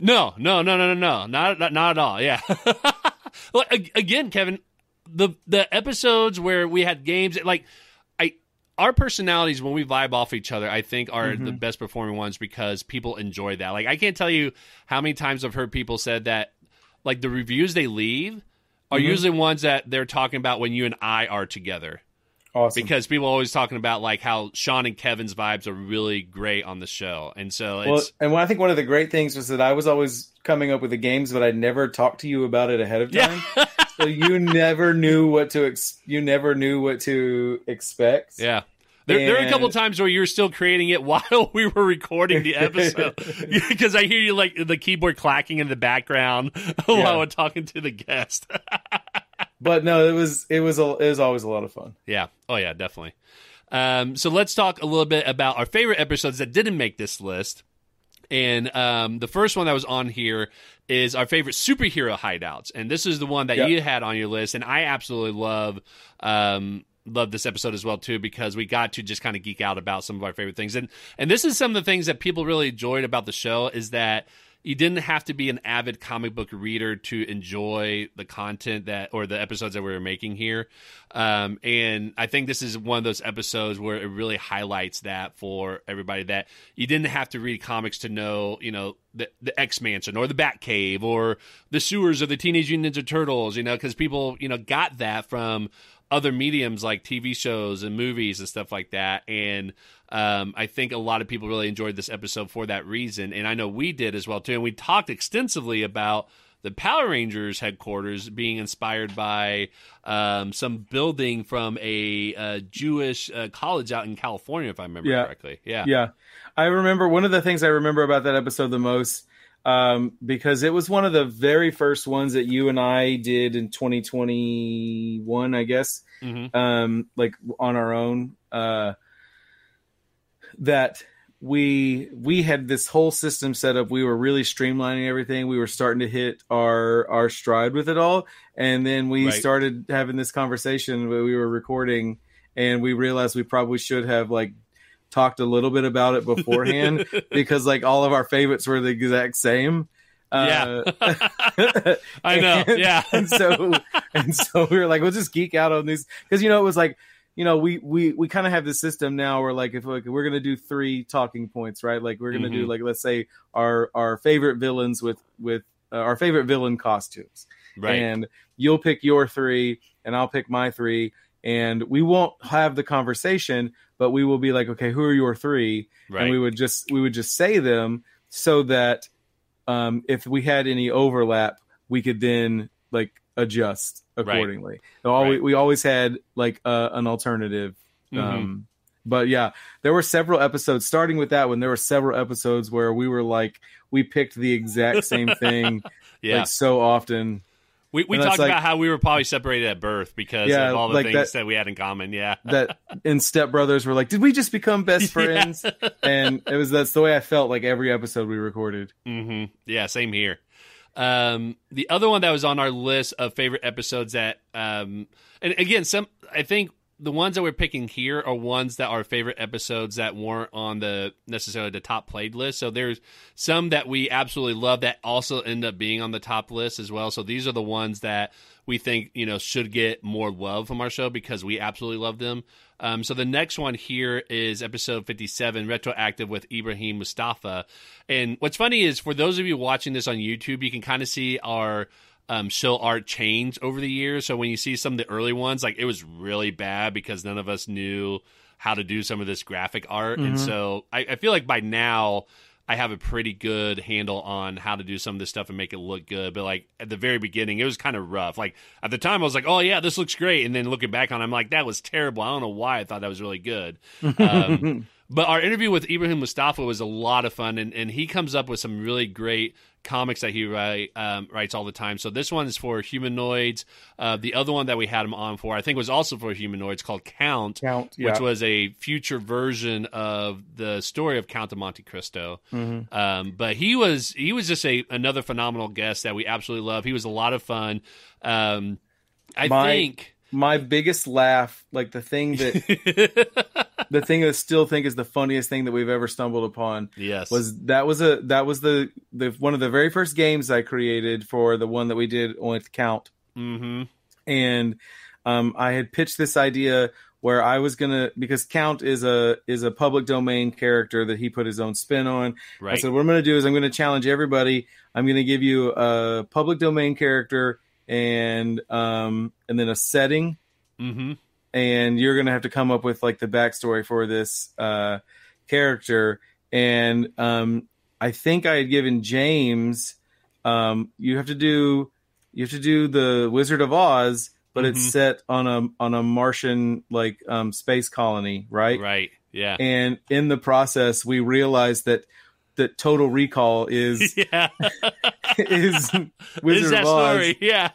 No, no, no, no, no, no, not not, not at all. Yeah. [LAUGHS] [LAUGHS] well, again, Kevin, the the episodes where we had games like I our personalities when we vibe off each other, I think are mm-hmm. the best performing ones because people enjoy that. Like I can't tell you how many times I've heard people said that like the reviews they leave are mm-hmm. usually ones that they're talking about when you and I are together. Awesome. Because people are always talking about like how Sean and Kevin's vibes are really great on the show, and so it's well, and I think one of the great things was that I was always coming up with the games, but I never talked to you about it ahead of time, yeah. so you [LAUGHS] never knew what to ex- you never knew what to expect. Yeah. There, and... there, are a couple times where you were still creating it [LAUGHS] while we were recording the episode [LAUGHS] because I hear you like the keyboard clacking in the background while yeah. we're talking to the guest but no, it was it was a, it was always a lot of fun. Yeah. Oh yeah, definitely. Um, so let's talk a little bit about our favorite episodes that didn't make this list. And um, the first one that was on here is our favorite superhero hideouts, and this is the one that yep. you had on your list, and I absolutely love. Um, love this episode as well too because we got to just kind of geek out about some of our favorite things and and this is some of the things that people really enjoyed about the show is that you didn't have to be an avid comic book reader to enjoy the content that or the episodes that we were making here. Um, and I think this is one of those episodes where it really highlights that for everybody that you didn't have to read comics to know, you know, the, the X Mansion or the Batcave or the sewers of the Teenage Mutant Ninja Turtles, you know, because people, you know, got that from other mediums like TV shows and movies and stuff like that. And um, I think a lot of people really enjoyed this episode for that reason. And I know we did as well, too. And we talked extensively about the Power Rangers headquarters being inspired by um, some building from a, a Jewish uh, college out in California, if I remember yeah. correctly. Yeah. Yeah. I remember one of the things I remember about that episode the most um, because it was one of the very first ones that you and I did in 2021, I guess, mm-hmm. um, like on our own. Uh, that we we had this whole system set up. We were really streamlining everything. We were starting to hit our our stride with it all, and then we right. started having this conversation. We were recording and we realized we probably should have like talked a little bit about it beforehand [LAUGHS] because like all of our favorites were the exact same. Yeah. Uh, [LAUGHS] [LAUGHS] I know. and- Yeah. and so and so we were like, we'll just geek out on these because you know it was like you know we we we kind of have this system now where like if like, we're gonna do three talking points right like we're gonna do Mhm. like let's say our our favorite villains with with uh, our favorite villain costumes Right. and you'll pick your three and I'll pick my three and we won't have the conversation but we will be like okay who are your three right. and we would just we would just say them so that um, if we had any overlap, we could then like adjust accordingly. Always, Right. We always had like uh, an alternative. Mhm. Um, but yeah, there were several episodes. Starting with that one, there were several episodes where we were like we picked the exact same [LAUGHS] thing yeah. like so often. we we and talked like- about how we were probably separated at birth because Yeah, of all the like things that- that, we had in common. Yeah. That [LAUGHS] in Step Brothers were like, did we just become best Yeah. friends? and it was that's the way I felt like every episode we recorded. hmm Yeah, same here. Um, the other one that was on our list of favorite episodes that, um, and again, some I think the ones that we're picking here are ones that are favorite episodes that weren't on the necessarily the top played list. So there's some that we absolutely love that also end up being on the top list as well. So these are the ones that we think you know should get more love from our show because we absolutely love them. Um, so the next one here is episode 57, retroactive with Ibrahim Moustafa. And what's funny is for those of you watching this on YouTube, you can kind of see our um, show art change over the years. So when you see some of the early ones, like it was really bad because none of us knew how to do some of this graphic art. And Mhm. so I, I feel like by now I have a pretty good handle on how to do some of this stuff and make it look good. But like at the very beginning, it was kind of rough. Like at the time, I was like, "Oh yeah, this looks great," and then looking back on, it, I'm like, "That was terrible." I don't know why I thought that was really good. Um, [LAUGHS] but our interview with Ibrahim Moustafa was a lot of fun, and, and he comes up with some really great comics that he write, um, writes all the time. So this one is for humanoids. Uh, the other one that we had him on for, I think, was also for humanoids, called Count, Count, which was a future version of the story of Count of Monte Cristo. Mhm. Um, but he was he was just a another phenomenal guest that we absolutely love. He was a lot of fun. Um, I My- think. My biggest laugh, like the thing that [LAUGHS] the thing that I still think is the funniest thing that we've ever stumbled upon yes. was that was a that was the the one of the very first games I created for the one that we did with Count, hmm and um, I had pitched this idea where I was gonna because Count is a is a public domain character that he put his own spin on. I Right. said what I'm gonna do is I'm gonna challenge everybody. I'm gonna give you a public domain character and um and then a setting hmm and you're gonna have to come up with like the backstory for this uh, character. And um, I think I had given James, um, you have to do you have to do the Wizard of Oz, but it's Mhm. set on a on a Martian like um, space colony, right? Right. Yeah. And in the process, we realized that that Total Recall is [LAUGHS] yeah. is [LAUGHS] Is Wizard that of Oz. story? Yeah.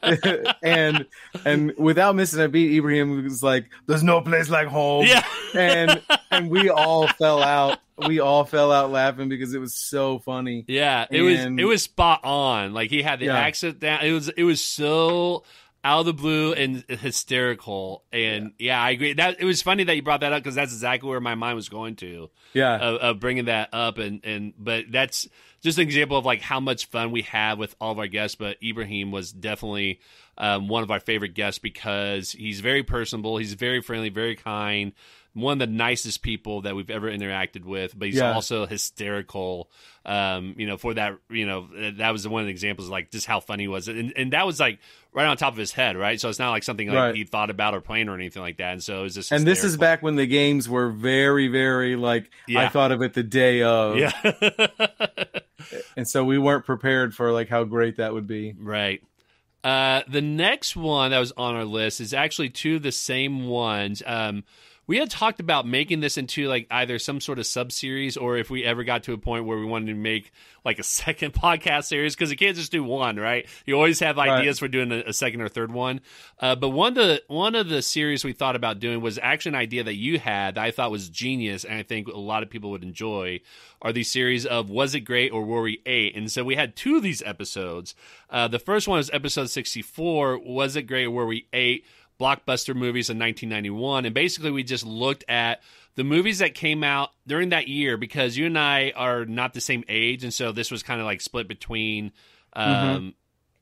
[LAUGHS] and and without missing a beat, Ibrahim was like, "There's no place like home." yeah. and and we all fell out. We all fell out laughing because it was so funny. Yeah, it was it was spot on. Like he had the Yeah. accent down. It was it was so out of the blue and hysterical. And yeah, I agree. That it was funny that you brought that up because that's exactly where my mind was going to Yeah, of, of bringing that up. And and but that's just an example of like how much fun we have with all of our guests. But Ibrahim was definitely um, one of our favorite guests because he's very personable. He's very friendly, very kind. One of the nicest people that we've ever interacted with, but he's Yeah. also hysterical. Um, you know, for that, you know, that was one of the examples, like just how funny he was, and and that was like right on top of his head, right? So it's not like something like Right. he thought about or planned or anything like that. And so it was just, and this is back when the games were very, very like I thought of it the day of, yeah, [LAUGHS] and so we weren't prepared for like how great that would be. Right. Uh, the next one that was on our list is actually two of the same ones. Um, we had talked about making this into like either some sort of sub series or if we ever got to a point where we wanted to make like a [LAUGHS] second podcast series because you can't just do one, right? You always have Right. ideas for doing a, a second or third one. Uh, but one of the one of the series we thought about doing was actually an idea that you had that I thought was genius and I think a lot of people would enjoy. Are these series of was it great or were we eight? And so we had two of these episodes. Uh, the first one was episode sixty four. Was it great or were we eight? Blockbuster movies in 1991, and basically we just looked at the movies that came out during that year because you and I are not the same age, and so this was kind of like split between. Um, Mm-hmm.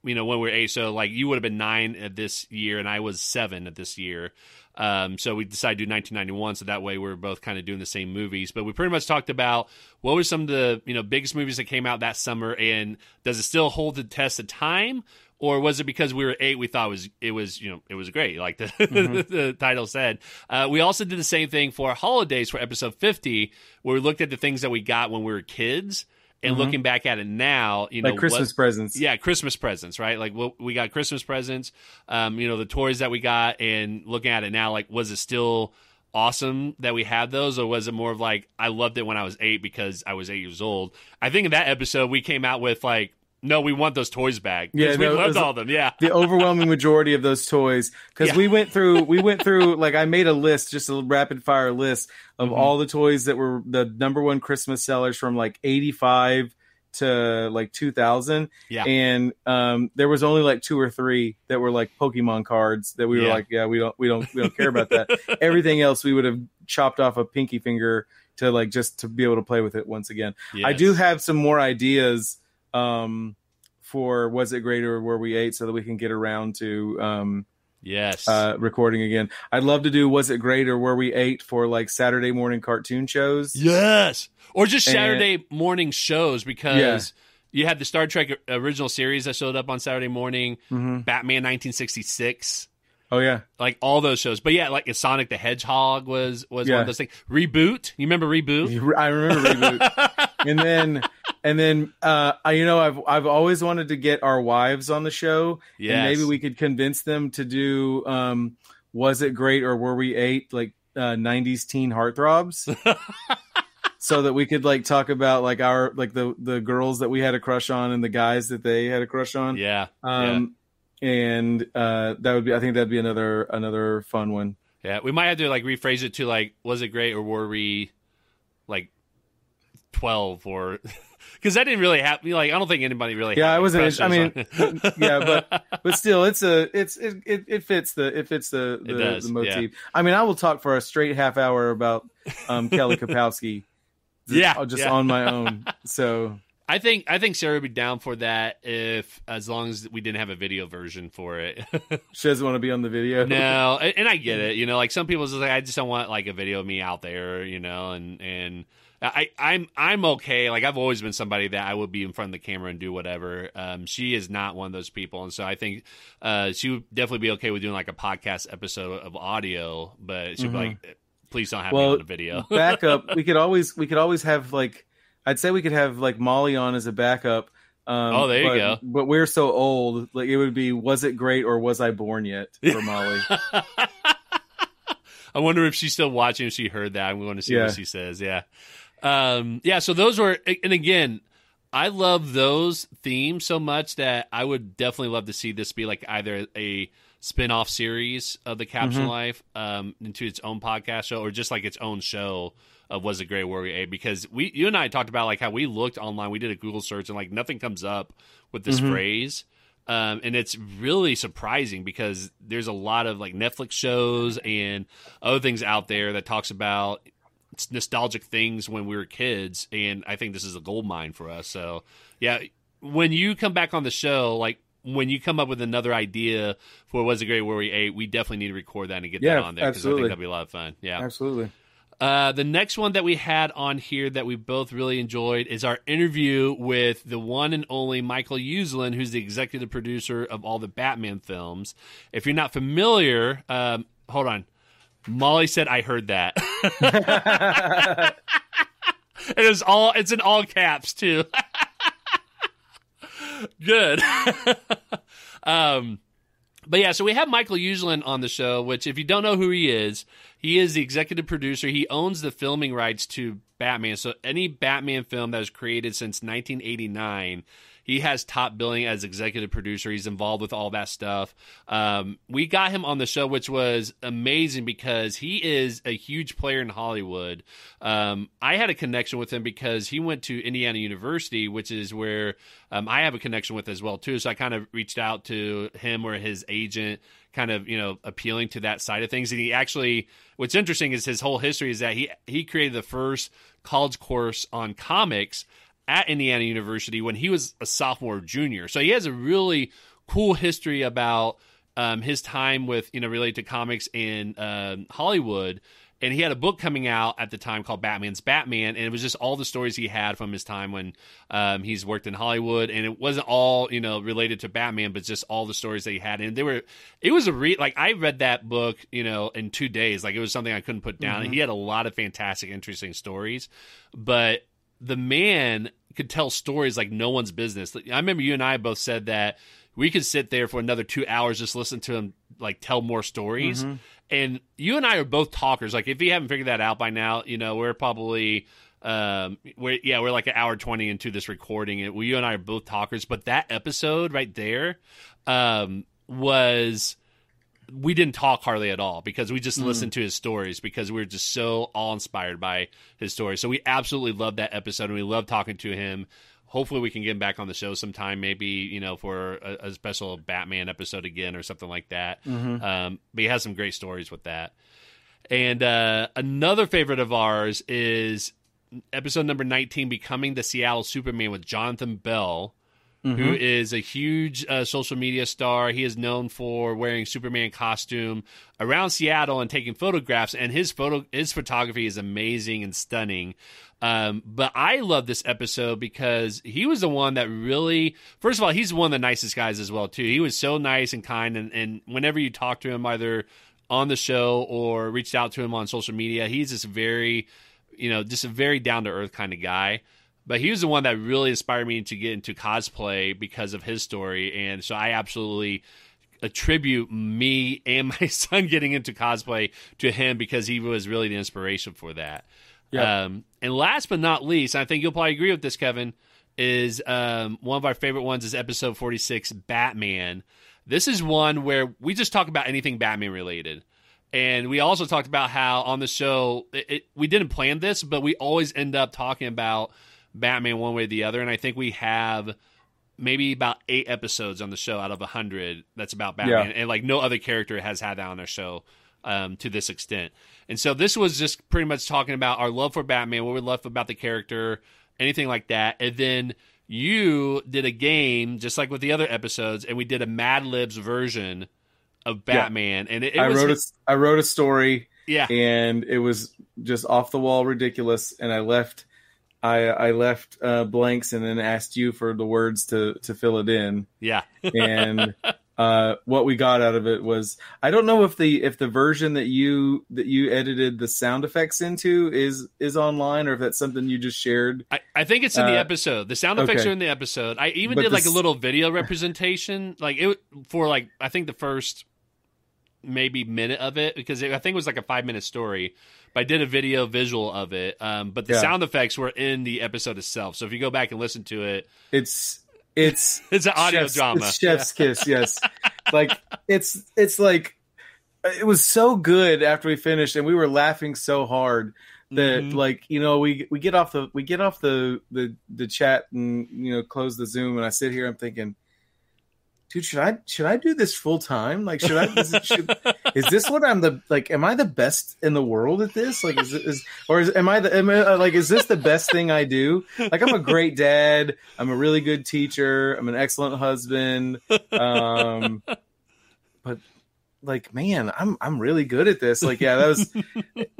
You know, when we're eight, so like you would have been nine at this year, and I was seven at this year. Um, so we decided to do 1991, so that way we are both kind of doing the same movies. But we pretty much talked about what were some of the you know biggest movies that came out that summer, and does it still hold the test of time, or was it because we were eight we thought it was it was you know it was great, like the, [LAUGHS] the title said. Uh, we also did the same thing for holidays for episode 50, where we looked at the things that we got when we were kids. And looking back at it now, you know, like Christmas what, presents. yeah, Christmas presents, right? Like what we got Christmas presents, um, you know, the toys that we got, and looking at it now, like was it still awesome that we had those, or was it more of like I loved it when I was eight because I was eight years old? I think in that episode we came out with like, no, we want those toys back. Yeah, we no, loved was- all of them. Yeah, the overwhelming majority of those toys because Yeah. we went through we went through [LAUGHS] like i made a list just a rapid fire list of Mhm. all the toys that were the number one christmas sellers from like 85 to like 2000 Yeah. and um there was only like two or three that were like pokemon cards that we were Yeah. like yeah we don't we don't we don't care about that [LAUGHS] everything else we would have chopped off a pinky finger to like just to be able to play with it once again I do have some more ideas um, for was it great or were we eight, so that we can get around to um, yes, uh, recording again. I'd love to do was it great or were we eight for like Saturday morning cartoon shows. yes, or just And- Saturday morning shows because. You had the Star Trek original series that showed up on Saturday morning, hmm Batman 1966. Oh yeah, like all those shows. But yeah, like Sonic the Hedgehog was was one of those things. Reboot, you remember Reboot? [LAUGHS] I remember reboot. [LAUGHS] and then and then uh, I, you know I've I've always wanted to get our wives on the show. yes. and maybe we could convince them to do um, was it great or were we eight like uh, 90s teen heartthrobs [LAUGHS] so that we could like talk about like our like the the girls that we had a crush on and the guys that they had a crush on yeah, um and uh that would be i think that'd be another another fun one yeah. We might have to like rephrase it to like, was it great or were we like twelve or because that didn't really happen. Like, I don't think anybody really. Yeah, I wasn't- I mean, yeah, but [LAUGHS] but still it's a it's it, it, it fits the it fits the the, does, the motif i mean i will talk for a straight half hour about um kelly kapowski [LAUGHS] Yeah, just yeah. on my [LAUGHS] own so I think I think Sarah would be down for that if as long as we didn't have a video version for it. she doesn't want to be on the video no, and, and I get it. You know, like some people just like I just don't want like a video of me out there. You know, and and I I'm I'm okay. Like I've always been somebody that I would be in front of the camera and do whatever. Um, she is not one of those people, and so I think uh, she would definitely be okay with doing like a podcast episode of audio, but she'd Mhm. be like, please don't have me on the video. [LAUGHS] backup we could always we could always have like i'd say we could have like molly on as a backup um Oh, there you but, go. but we're so old like it would be was it great or was i born yet for molly [LAUGHS] I wonder if she's still watching. If she heard that, I'm going to see Yeah. what she says. Yeah, um, yeah. So those were, and again, I love those themes so much that I would definitely love to see this be like either a spin-off series of the Captioned Mhm. Life um, into its own podcast show, or just like its own show of Was It Great Warrior A? Because we, you and I talked about like how we looked online, we did a Google search, and like nothing comes up with this Mhm. phrase. Um, and it's really surprising because there's a lot of like Netflix shows and other things out there that talks about nostalgic things when we were kids, and I think this is a gold mine for us. So, yeah, when you come back on the show, like when you come up with another idea for was it great where we ate, we definitely need to record that and get Yeah, that on there because I think absolutely. that'd be a lot of fun. Yeah. absolutely Uh, the next one that we had on here that we both really enjoyed is our interview with the one and only Michael Uslan, who's the executive producer of all the Batman films. If you're not familiar, um, hold on. Molly said, "I heard that." [LAUGHS] [LAUGHS] it was all. It's in all caps too. [LAUGHS] Good. um, but yeah, so we have Michael Uslan on the show, which if you don't know who he is, he is the executive producer. He owns the filming rights to Batman. So any Batman film that was created since 1989, He has top billing as executive producer. He's involved with all that stuff. Um, we got him on the show, which was amazing because he is a huge player in Hollywood. Um, I had a connection with him because he went to Indiana University, which is where um, I have a connection with as well too. So I kind of reached out to him or his agent kind of you know appealing to that side of things and he actually what's interesting is his whole history is that he he created the first college course on comics at Indiana University when he was a sophomore junior so he has a really cool history about um, his time with you know related to comics in um, Hollywood and he had a book coming out at the time called Batman's Batman, and it was just all the stories he had from his time when um, he's worked in Hollywood, and it wasn't all you know related to Batman, but just all the stories that he had, and they were. It was a read like I read that book, you know, in two days. Like it was something I couldn't put down. Mm-hmm. He had a lot of fantastic, interesting stories, but the man could tell stories like no one's business. I remember you and I both said that we could sit there for another two hours just listen to him like tell more stories. Mm-hmm and you and I are both talkers. Like if you haven't figured that out by now, you know we're probably um we're yeah we're like an hour 20 into this recording and we, you and i are both talkers but that episode right there um was we didn't talk hardly at all because we just mm. listened to his stories because we were just so all inspired by his stories so we absolutely loved that episode and we loved talking to him. Hopefully we can get him back on the show sometime maybe you know for a, a special batman episode again or something like that. Mm-hmm. um, but he has some great stories with that. And uh, another favorite of ours is episode number 19 becoming the seattle superman with jonathan bell Mm-hmm. who is a huge uh, social media star. He is known for wearing Superman costume around Seattle and taking photographs. And his photo, his photography is amazing and stunning. Um, but I love this episode because he was the one that really, first of all, he's one of the nicest guys as well too. He was so nice and kind, and, and whenever you talk to him, either on the show or reached out to him on social media, he's just very, you know, just a very down to earth kind of guy. But he was the one that really inspired me to get into cosplay because of his story, and so I absolutely attribute me and [LAUGHS] my son getting into cosplay to him because he was really the inspiration for that. Yep. Um, and last but not least, I think you'll probably agree with this, Kevin, is um, one of our favorite ones is episode 46, Batman. This is one where we just talk about anything Batman related. And we also talked about how on the show, it, it, we didn't plan this, but we always end up talking about Batman one way or the other. And I think we have maybe about eight episodes on the show out of a hundred that's about Batman, yeah. and like no other character has had that on their show um, to this extent. And so this was just pretty much talking about our love for Batman, what we love about the character, anything like that. And then you did a game just like with the other episodes, and we did a Mad Libs version of Batman. Yeah. And it, it I was, wrote a, I wrote a story. Yeah, and it was just off the wall ridiculous, and I left I I left uh, blanks and then asked you for the words to to fill it in. Yeah, [LAUGHS] and uh, what we got out of it was I don't know if the if the version that you that you edited the sound effects into is is online or if that's something you just shared. I, I think it's in the uh, episode. The sound effects okay. are in the episode. I even but did like a little video representation, like it for like I think the first maybe minute of it because it, I think it was like a five minute story but I did a video visual of it. Um, but the yeah. sound effects were in the episode itself. So if you go back and listen to it, it's it's [LAUGHS] it's an audio chef's, drama. It's chef's kiss. Yes, like it's it's like it was so good after we finished, and we were laughing so hard that mm-hmm. like you know we we get off the we get off the the the chat and you know close the zoom and i sit here i'm thinking dude, should I should I do this full time? Like, should I? Is, it, should, [LAUGHS] is, this what I'm the like? Am I the best in the world at this? Like, is, is or is, am I the am I, uh, like? Is this the best thing I do? Like, I'm a great dad. I'm a really good teacher. I'm an excellent husband. Um, but like, man, I'm I'm really good at this. Like, yeah, that was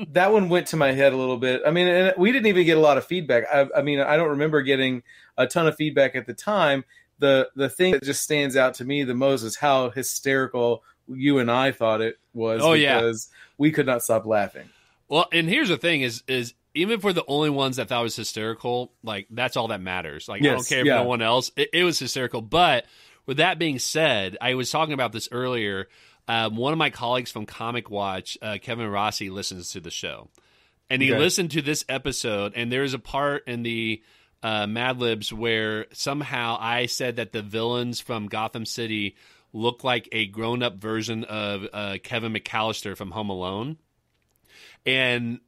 that one went to my head a little bit. I mean, and we didn't even get a lot of feedback. I, I mean, I don't remember getting a ton of feedback at the time the the thing that just stands out to me the most is how hysterical you and I thought it was. Oh because yeah, we could not stop laughing. Well, and here's the thing: is is even for the only ones that thought was hysterical, like that's all that matters. Like yes, I don't care if yeah. no one else, it, it, was hysterical. But with that being said, I was talking about this earlier. Um, one of my colleagues from Comic Watch, uh, Kevin Rossi, listens to the show, and he okay. listened to this episode. And there is a part in the uh, Mad Libs where somehow I said that the villains from Gotham City look like a grown up version of uh, Kevin McAllister from Home Alone. And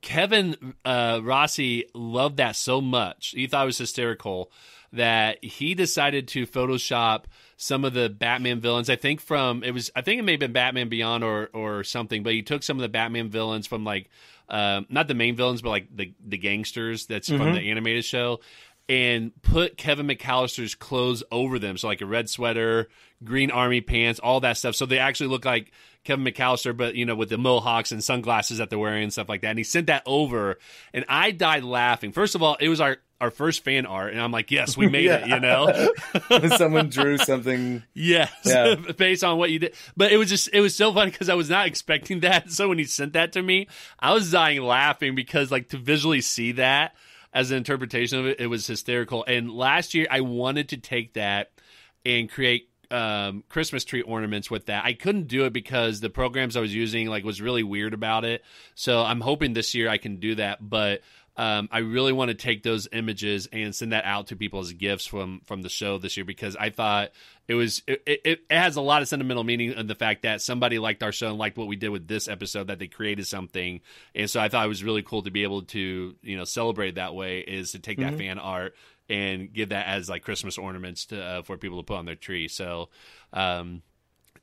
Kevin uh, Rossi loved that so much. He thought it was hysterical that he decided to Photoshop some of the Batman villains. I think from it was I think it may have been Batman Beyond or or something, but he took some of the Batman villains from like uh, not the main villains, but like the the gangsters that's mm-hmm. from the animated show, and put Kevin McAllister's clothes over them. So like a red sweater, green army pants, all that stuff. So they actually look like Kevin McAllister, but you know, with the mohawks and sunglasses that they're wearing and stuff like that. And he sent that over, and I died laughing. First of all, it was our our first fan art, and I'm like, yes, we [LAUGHS] made it. You know, [LAUGHS] someone drew something. Yes, yeah. [LAUGHS] based on what you did. But it was just it was so funny because I was not expecting that. So when he sent that to me, I was dying laughing because like to visually see that as an interpretation of it, it was hysterical. And last year, I wanted to take that and create um, Christmas tree ornaments with that. I couldn't do it because the programs I was using like was really weird about it. So I'm hoping this year I can do that. But um, I really want to take those images and send that out to people as gifts from from the show this year because I thought it was it, it, it, has a lot of sentimental meaning in the fact that somebody liked our show and liked what we did with this episode that they created something. And so I thought it was really cool to be able to you know celebrate that way is to take mm-hmm. that fan art and give that as like Christmas ornaments to, uh, for people to put on their tree. So um,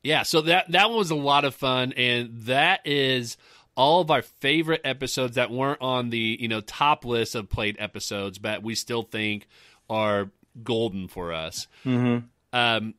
yeah so that that one was a lot of fun. And that is all of our favorite episodes that weren't on the you know top list of played episodes, but we still think are golden for us. Mm-hmm. Um,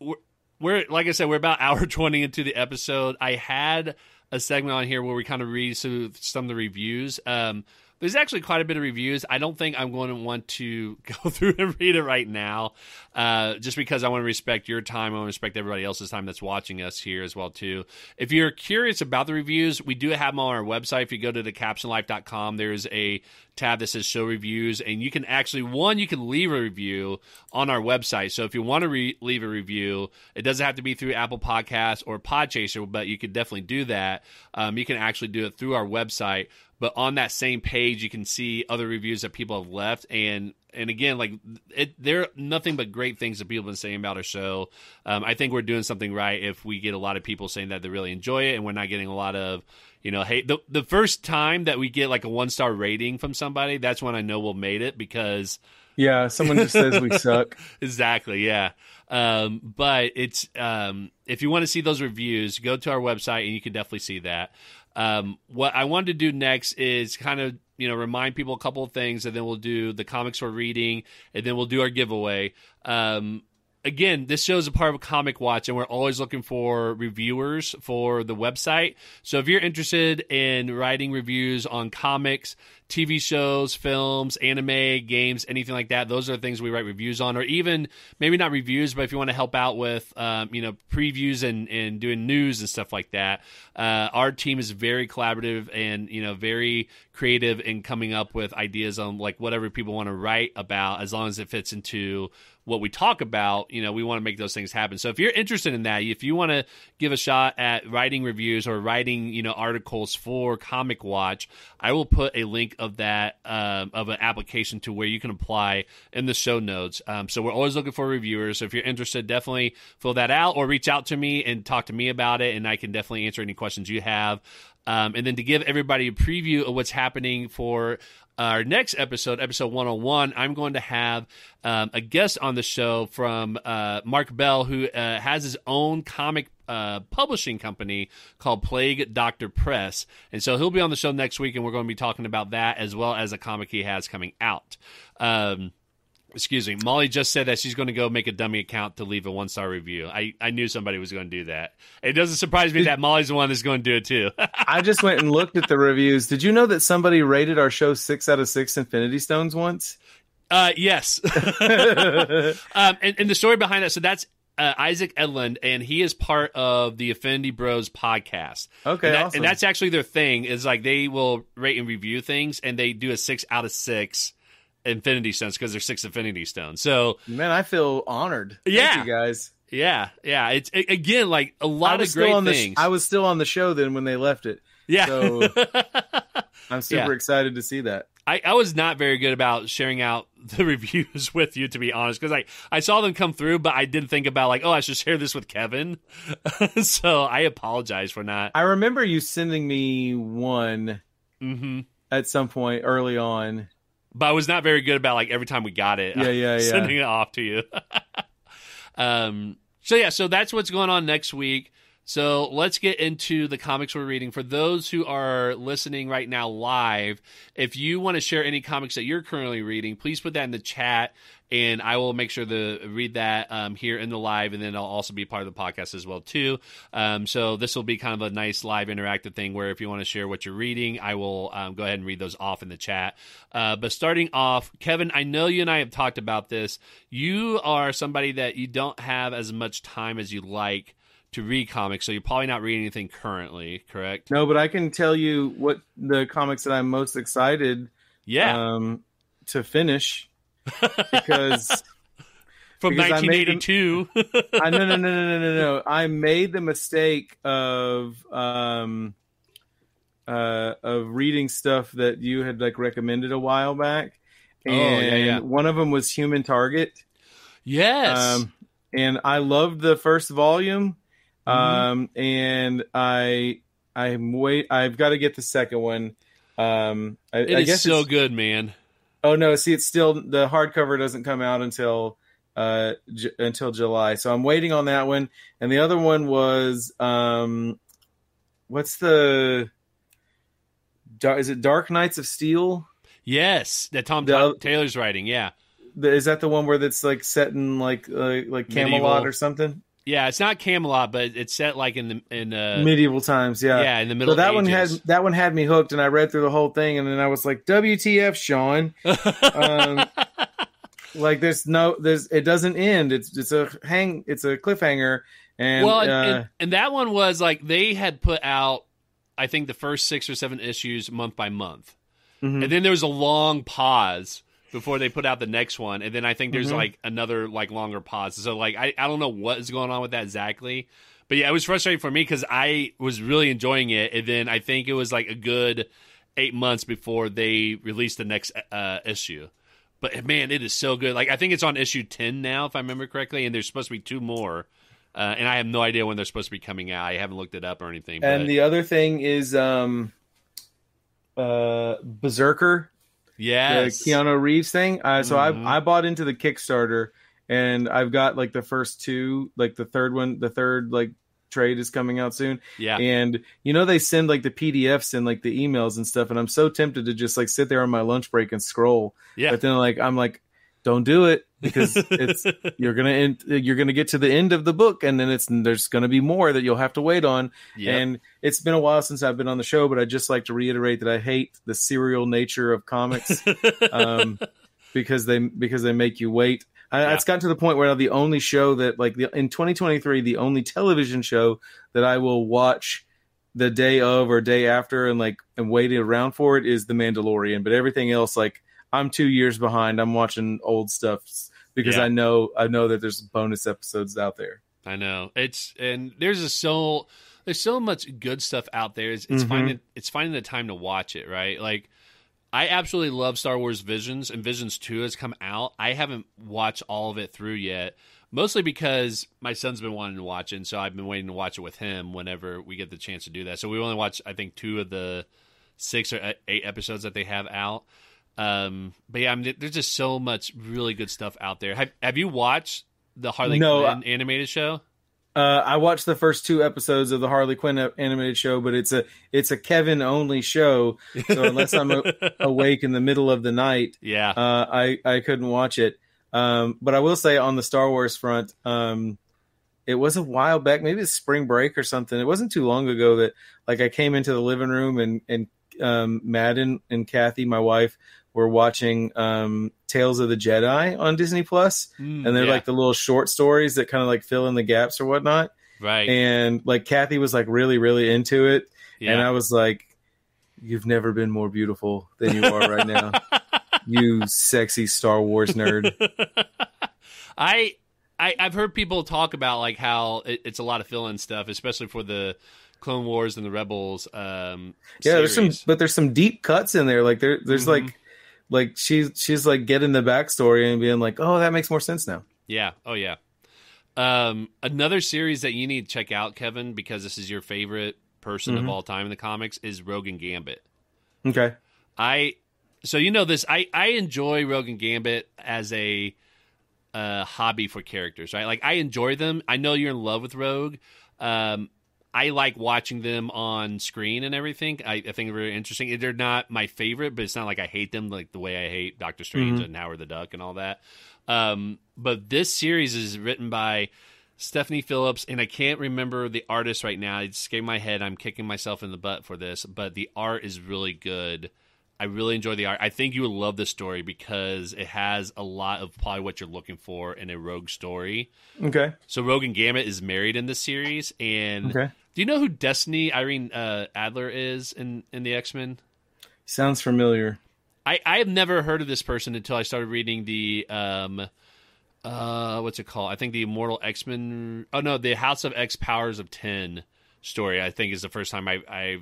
we're, we're like I said, we're about [LAUGHS] hour twenty into the episode. I had a segment on here where we kind of read some of the reviews. Um, there's actually quite a bit of reviews. I don't think I'm going to want to [LAUGHS] go through and read it right now, uh, just because I want to respect your time. I want to respect everybody else's time that's watching us here as well too. If you're curious about the reviews, we do have them on our website. If you go to thecaptionlife.com, there's a tab that says show reviews and you can actually one you can leave a review on our website so if you want to re- leave a review it doesn't have to be through apple podcasts or podchaser but you could definitely do that um, you can actually do it through our website but on that same page you can see other reviews that people have left. And and again like it there are nothing but great things that people have been saying about our show. Um, i think we're doing something right if we get a lot of people saying that they really enjoy it and we're not getting a lot of you know hey the, the first time that we get like a one star rating from somebody that's when i know we'll made it because yeah someone just says we suck. [LAUGHS] Exactly yeah. Um, but it's um, if you want to see those reviews go to our website and you can definitely see that um, what I wanted to do next is kind of you know remind people a couple of things, and then we'll do the comics we're reading, and then we'll do our giveaway. Um, again, this show is a part of Comic Watch, and we're always looking for reviewers for the website. So if you're interested in writing reviews on comics, TV shows, films, anime, games, anything like that, those are the things we write reviews on, or even maybe not reviews, but if you want to help out with, um, you know, previews and, and doing news and stuff like that, uh, our team is very collaborative and, you know, very creative in coming up with ideas on like whatever people want to write about, as long as it fits into what we talk about, you know, we want to make those things happen. So if you're interested in that, if you want to give a shot at writing reviews or writing, you know, articles for Comic Watch, I will put a link of that um, of an application to where you can apply in the show notes. Um, so we're always looking for reviewers. So if you're interested, definitely fill that out or reach out to me and talk to me about it, and I can definitely answer any questions you have. Um, and then to give everybody a preview of what's happening for our next episode, episode 101, I'm going to have um, a guest on the show from uh, Mark Bell, who uh, has his own comic uh, publishing company called Plague Doctor Press. And so he'll be on the show next week, and we're going to be talking about that as well as a comic he has coming out. Um, excuse me, Molly just said that she's going to go make a dummy account to leave a one star review. I, I knew somebody was going to do that. It doesn't surprise me that Molly's the one that's going to do it too. [LAUGHS] I just went and looked at the reviews. Did you know that somebody rated our show six out of six Infinity Stones once? Uh, yes. [LAUGHS] um, and, and the story behind that, so that's uh, Isaac Edlund, and he is part of the Affinity Bros podcast. Okay, and, that, awesome. and that's actually their thing. Is like they will rate and review things, and they do a six out of six Infinity Stones because they're six Infinity Stones. So man, I feel honored. Yeah, Thank you guys. Yeah, yeah. It's it, again like a lot of great things. The, I was still on the show then when they left it. Yeah. So [LAUGHS] I'm super yeah. excited to see that. I, I was not very good about sharing out [LAUGHS] the reviews with you, to be honest, because I, I saw them come through, but I didn't think about like, oh, I should share this with Kevin. [LAUGHS] so I apologize for not. I remember you sending me one hmm at some point early on. But I was not very good about like every time we got it, Yeah, yeah, [LAUGHS] yeah. sending it off to you. [LAUGHS] um. So yeah, so that's what's going on next week. So let's get into the comics we're reading. For those who are listening right now live, if you want to share any comics that you're currently reading, please put that in the chat, and I will make sure to read that um, here in the live, and then I'll also be part of the podcast as well too. Um, so this will be kind of a nice live interactive thing where if you want to share what you're reading, I will um, go ahead and read those off in the chat. Uh, but starting off, Kevin, I know you and I have talked about this. You are somebody that you don't have as much time as you like to read comics, so you're probably not reading anything currently, correct? No, but I can tell you what the comics that I'm most excited Yeah, um, to finish because [LAUGHS] from because I made 1982. [LAUGHS] I no no no no no no no. I made the mistake of um uh of reading stuff that you had like recommended a while back. Oh, yeah, yeah. one of them was Human Target. yes. Um and I loved the first volume. Mhm. Um and I I'm wait I've got to get the second one. Um I, it I is guess so good, man. Oh no, see it's still the hardcover doesn't come out until uh J- until July. So I'm waiting on that one. And the other one was um what's the is it Dark Knights of Steel? Yes, that Tom The Taylor's writing. Yeah, The, is that the one where that's like set in like uh, like Camelot Medieval. or something? Yeah. It's not Camelot, but it's set like in the in uh Medieval times, yeah. yeah. in the middle. So that one had that one had me hooked, and I read through the whole thing, and then I was like, "WTF, Sean? [LAUGHS] um, like, there's no, there's it doesn't end. It's it's a hang, it's a cliffhanger, and well, and, uh, and, and that one was like they had put out, I think the first six or seven issues month by month, mhm. and then there was a long pause before they put out the next one, and then I think there's Mhm. like another like longer pause. So like I I don't know what is going on with that exactly, but yeah, it was frustrating for me because I was really enjoying it, and then I think it was like a good eight months before they released the next uh, issue. But man, it is so good. Like I think it's on issue ten now, if I remember correctly, and there's supposed to be two more. Uh, and I have no idea when they're supposed to be coming out. I haven't looked it up or anything. But and the other thing is um, uh, Berserker, yes, the Keanu Reeves thing. Uh, so Mhm. I I bought into the Kickstarter, and I've got like the first two, like the third one, the third like trade is coming out soon. yeah, And you know they send like the PDFs and like the emails and stuff, and I'm so tempted to just like sit there on my lunch break and scroll. yeah. But then like I'm like, don't do it because [LAUGHS] it's you're gonna end, you're gonna get to the end of the book, and then it's there's gonna be more that you'll have to wait on. Yep. And it's been a while since I've been on the show, but I just like to reiterate that I hate the serial nature of comics [LAUGHS] um, because they because they make you wait. I, Yeah. It's gotten to the point where now the only show that like the, in 2023, the only television show that I will watch the day of or day after and like and waiting around for it is The Mandalorian. But everything else, like I'm two years behind. I'm watching old stuff because Yeah. I know I know that there's bonus episodes out there. I know it's and there's a so there's so much good stuff out there. It's, it's Mhm. finding it's finding the time to watch it, right? Like I absolutely love Star Wars Visions and Visions Two has come out. I haven't watched all of it through yet, mostly because my son's been wanting to watch it, and so I've been waiting to watch it with him whenever we get the chance to do that. So we only watched I think two of the six or eight episodes that they have out. Um, but yeah, I mean, there's just so much really good stuff out there. Have Have you watched the Harley No, Quinn animated show? Uh, I watched the first two episodes of the Harley Quinn animated show, but it's a it's a Kevin only show. So unless I'm a, [LAUGHS] awake in the middle of the night, yeah, uh, I I couldn't watch it. Um, but I will say on the Star Wars front, um, it was a while back, maybe it's spring break or something. It wasn't too long ago that like I came into the living room and and um, Madden and Kathy, my wife, were watching um, Tales of the Jedi on Disney Plus, Mm, and they're yeah, like the little short stories that kind of like fill in the gaps or whatnot. right, And like Kathy was like really really into it, yeah. and I was like, "You've never been more beautiful than you are right now." [LAUGHS] you sexy Star Wars nerd. [LAUGHS] I, I I've heard people talk about like how it, it's a lot of fill-in stuff, especially for the Clone Wars and the Rebels. Um, Yeah, there's some, but there's some deep cuts in there. Like there, there's Mhm. like like she's she's like getting the backstory and being like, oh, that makes more sense now. Yeah. Oh yeah. Um, another series that you need to check out, Kevin, because this is your favorite person Mhm. of all time in the comics, is Rogue and Gambit. Okay. I so you know this. I I enjoy Rogue and Gambit as a uh, hobby for characters, right? Like I enjoy them. I know you're in love with Rogue. Um, I like watching them on screen and everything. I, I think they're very interesting. They're not my favorite, but it's not like I hate them like the way I hate Doctor Strange Mhm. and Howard the Duck and all that. Um, but this series is written by Stephanie Phillips, and I can't remember the artist right now. It escaped my head. I'm kicking myself in the butt for this, but the art is really good. I really enjoy the art. I think you would love this story because it has a lot of probably what you're looking for in a rogue story. Okay. So Rogue and Gambit is married in this series, and Okay. do you know who Destiny Irene uh, Adler is in in the X Men? Sounds familiar. I I have never heard of this person until I started reading the um uh what's it called? I think the Immortal X Men. Oh no, the House of X Powers of Ten story. I think is the first time I I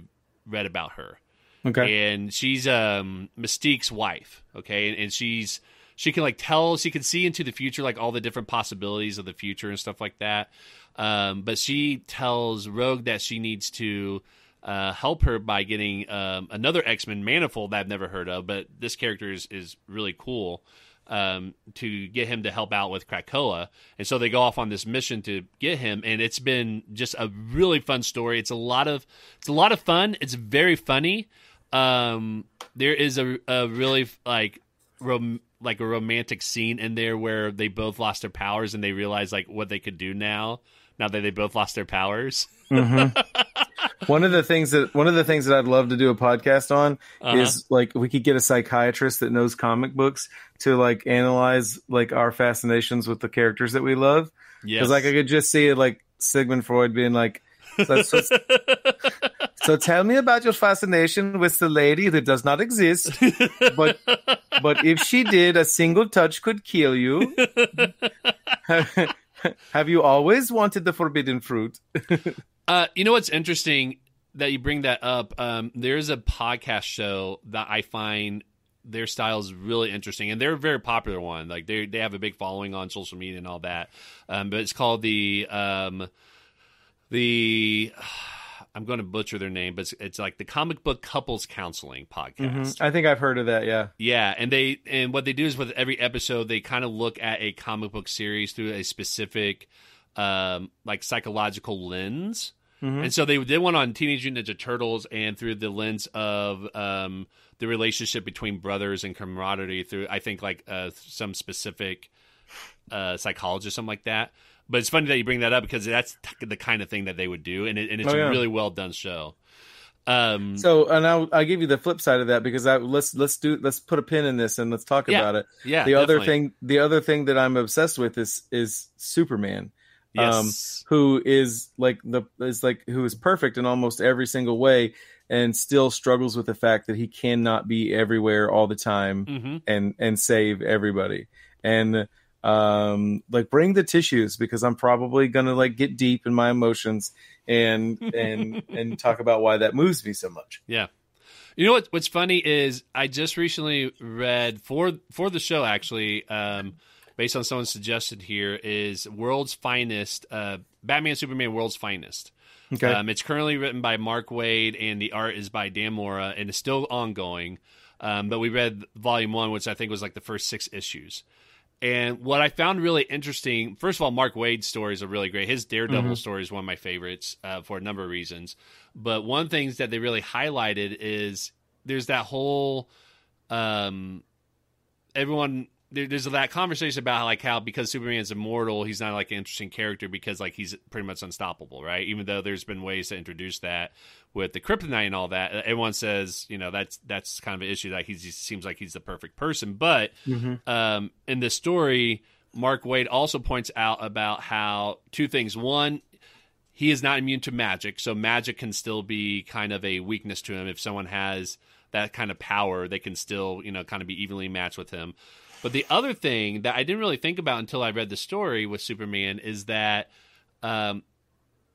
read about her Okay. and she's um Mystique's wife. Okay, and, and she's she can like tell she can see into the future, like all the different possibilities of the future and stuff like that. Um, but she tells Rogue that she needs to uh, help her by getting um, another X Men Manifold that I've never heard of, but this character is is really cool. Um, to get him to help out with Krakoa, and so they go off on this mission to get him, and it's been just a really fun story. It's a lot of it's a lot of fun. It's very funny um there is a a really like rom- like a romantic scene in there where they both lost their powers and they realize like what they could do now now that they both lost their powers Mhm. [LAUGHS] one of the things that one of the things that I'd love to do a podcast on Uh-huh. is like we could get a psychiatrist that knows comic books to like analyze like our fascinations with the characters that we love. yes Because like I could just see it like Sigmund Freud being like, so, [LAUGHS] so, tell me about your fascination with the lady that does not exist, but but if she did, a single touch could kill you. [LAUGHS] Have you always wanted the forbidden fruit? [LAUGHS] Uh, you know what's interesting that you bring that up? Um, there's a podcast show that I find their style is really interesting, and they're a very popular one. Like they they have a big following on social media and all that. Um, but it's called the um, the I'm going to butcher their name, but it's, it's like the Comic Book Couples Counseling Podcast. I think I've heard of that. Yeah. Yeah, and they and what they do is with every episode they kind of look at a comic book series through a specific um like psychological lens. Mhm. And so they did one on Teenage Mutant Ninja Turtles and through the lens of um the relationship between brothers and camaraderie through I think like uh some specific uh psychologist something like that. But it's funny that you bring that up because that's the kind of thing that they would do and it, and it's Oh, yeah. a really well done show. Um So, and I'll, I'll give you the flip side of that because I let's let's do let's put a pin in this and let's talk Yeah, about it. yeah. the other definitely. thing, the other thing that I'm obsessed with is is Superman. um, who is like the is like who is perfect in almost every single way and still struggles with the fact that he cannot be everywhere all the time hmm and and save everybody and um like bring the tissues because i'm probably gonna like get deep in my emotions and and [LAUGHS] and talk about why that moves me so much Yeah. You know what? What's funny is I just recently read for for the show actually, um, based on someone's suggestion here, is World's Finest, uh, Batman Superman World's Finest. okay Um, it's currently written by Mark Waid, and the art is by Dan Mora, and it's still ongoing. Um, but we read volume one, which I think was like the first six issues. And what I found really interesting, first of all, Mark Waid's stories are really great. His Daredevil Mhm. story is one of my favorites uh, for a number of reasons. But one of the things that they really highlighted is there's that whole um, everyone there, there's that conversation about like how because Superman's immortal, he's not like an interesting character because like he's pretty much unstoppable, right? Even though there's been ways to introduce that with the kryptonite and all that, everyone says you know that's that's kind of an issue that he's, he seems like he's the perfect person, but Mhm. um, in this story, Mark Waid also points out about how two things. One, he is not immune to magic, so magic can still be kind of a weakness to him. If someone has that kind of power, they can still, you know, kind of be evenly matched with him. But the other thing that I didn't really think about until I read the story with Superman is that um,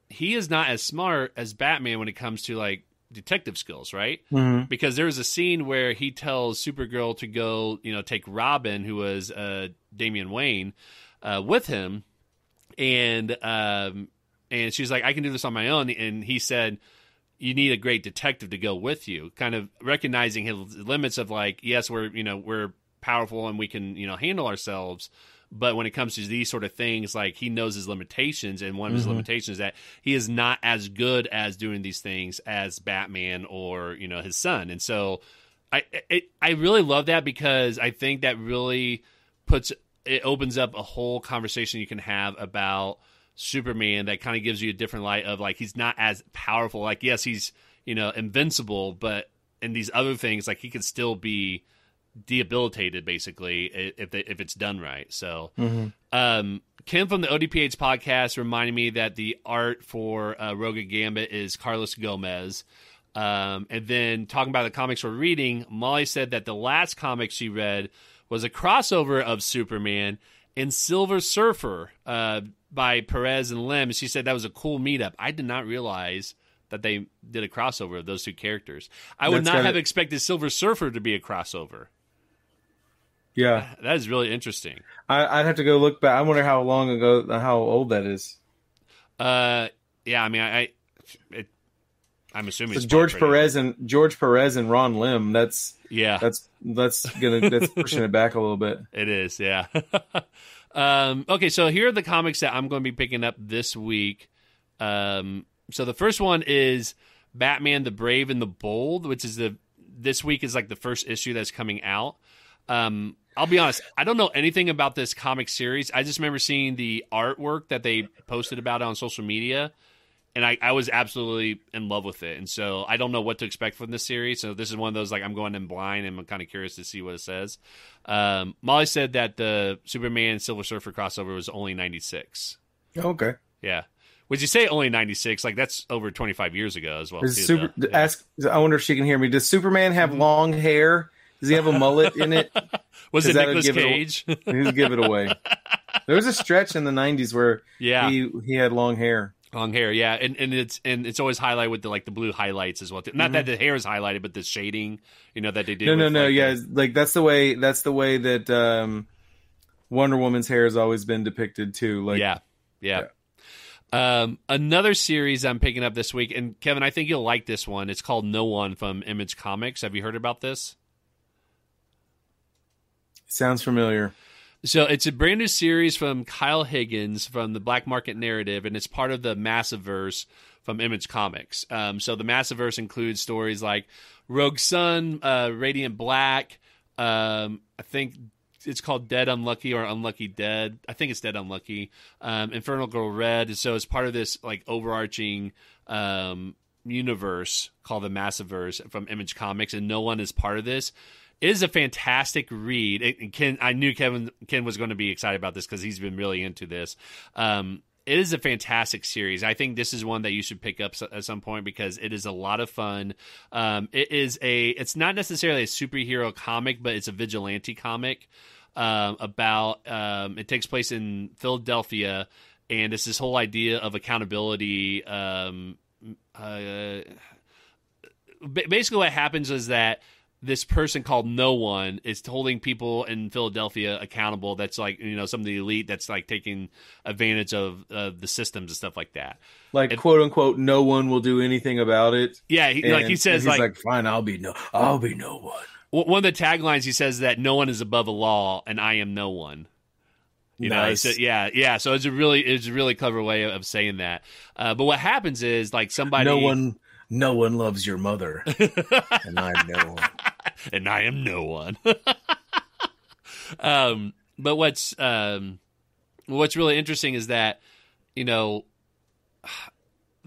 he is not as smart as Batman when it comes to like detective skills, right? Mhm. Because there was a scene where he tells Supergirl to go, you know, take Robin, who was uh, Damian Wayne, uh, with him, and um, and she's like, I can do this on my own, and he said. You need a great detective to go with you, kind of recognizing his limits of like, yes, we're you know we're powerful and we can you know handle ourselves, but when it comes to these sort of things, like he knows his limitations, and one of his Mhm. limitations is that he is not as good as doing these things as Batman or you know his son, and so I it, I really love that because I think that really puts it opens up a whole conversation you can have about Superman that kind of gives you a different light of like he's not as powerful. Like yes, he's you know invincible, but in these other things, like he can still be debilitated basically if they, if it's done right. So Mhm. um, Kim from the ODPH podcast reminded me that the art for uh, Rogue Gambit is Carlos Gomez. Um, and then talking about the comics we're reading, Molly said that the last comic she read was a crossover of Superman and Silver Surfer uh, by Perez and Lim. She said that was a cool meetup. I did not realize that they did a crossover of those two characters. I would That's not gotta- have expected Silver Surfer to be a crossover. Yeah, [LAUGHS] That is really interesting. I, I'd have to go look back. I wonder how long ago, how old that is. Uh, yeah, I mean, I, I it, I'm assuming So it's George Perez and George Perez and Ron Lim. That's Yeah, that's that's gonna that's pushing it back a little bit. [LAUGHS] it is. Yeah. [LAUGHS] um, okay, so here are the comics that I'm going to be picking up this week. Um, so the first one is Batman: The Brave and the Bold, which is the this week is like the first issue that's coming out. Um, I'll be honest, I don't know anything about this comic series. I just remember seeing the artwork that they posted about it on social media, and I, I was absolutely in love with it. And so I don't know what to expect from this series. So this is one of those like I'm going in blind and I'm kind of curious to see what it says. Um, Molly said that the Superman Silver Surfer crossover was only 96. Okay. Yeah. Would you say only 96? Like that's over 25 years ago as well. Too, super. Yeah. ask? I wonder if she can hear me. Does Superman have long hair? Does he have a mullet in it? [LAUGHS] was it 'cause that would Nicolas give it Cage? [LAUGHS] He's give it away. [LAUGHS] There was a stretch in the '90s where yeah. he he had long hair. Long hair, yeah, and and it's and it's always highlighted with the like the blue highlights as well. Not that the hair is highlighted, but the shading, you know, that they did. Mm-hmm. No, no, no. like, Yeah, the- like that's the way. That's the way that um, Wonder Woman's hair has always been depicted too. Like, yeah, yeah. Um, another series I'm picking up this week, and Kevin, I think you'll like this one. It's called No One from Image Comics. Have you heard about this? Sounds familiar. So it's a brand new series from Kyle Higgins from the Black Market Narrative, and it's part of the Massiverse from Image Comics. Um, so the Massiverse includes stories like Rogue Sun, uh, Radiant Black. Um, I think it's called Dead Unlucky or Unlucky Dead. I think it's Dead Unlucky. Um, Infernal Girl Red. So it's part of this like overarching um, universe called the Massiverse from Image Comics, and no one is part of this. It is a fantastic read. It, Ken, I knew Kevin Ken was going to be excited about this because he's been really into this. Um, it is a fantastic series. I think this is one that you should pick up at some point because it is a lot of fun. Um, it is a. It's not necessarily a superhero comic, but it's a vigilante comic um, about. Um, it takes place in Philadelphia, and it's this whole idea of accountability. Um, uh, basically, what happens is that this person called No One is holding people in Philadelphia accountable. That's like you know some of the elite that's like taking advantage of uh, the systems and stuff like that. Like And- quote unquote, no one will do anything about it. Yeah, he, like he says, and he's like, fine, I'll be no, I'll be no one. one of the taglines he says that no one is above the law and I am no one. You know, so, yeah, yeah. So it's a really, it's a really clever way of saying that. Uh, but what happens is like somebody, No one, no one loves your mother, and I'm no one. And I am no one. [LAUGHS] um, but what's um, what's really interesting is that you know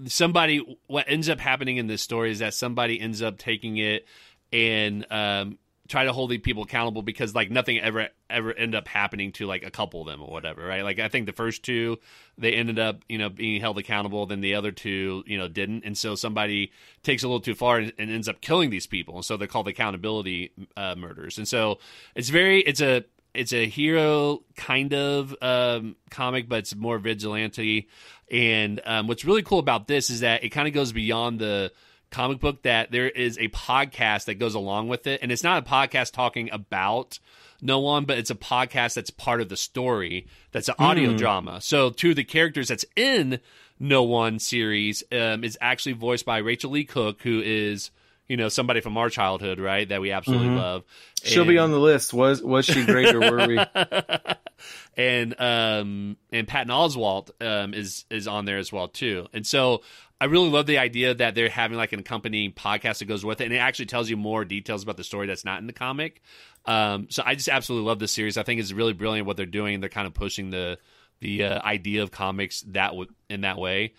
somebody what ends up happening in this story is that somebody ends up taking it and um, try to hold the people accountable because like nothing ever ever end up happening to like a couple of them or whatever right? Like i think the first two they ended up you know being held accountable. Then the other two you know didn't. And so somebody takes a little too far and, and ends up killing these people. And so they're called accountability uh, murders. And so it's very it's a it's a hero kind of um, comic, but it's more vigilante. And um, what's really cool about this is that it kind of goes beyond the comic book that there is a podcast that goes along with it, and it's not a podcast talking about no one, but it's a podcast that's part of the story. That's an audio drama. So two of the characters that's in No One series um, is actually voiced by Rachael Leigh Cook, who is you know somebody from our childhood, right? That we absolutely love. She'll be on the list. Was was she great or were we? [LAUGHS] and um and Patton Oswalt um is is on there as well too. And so I really love the idea that they're having like an accompanying podcast that goes with it, and it actually tells you more details about the story that's not in the comic. Um, so I just absolutely love this series. I think it's really brilliant what they're doing. They're kind of pushing the the uh, idea of comics that w- in that way.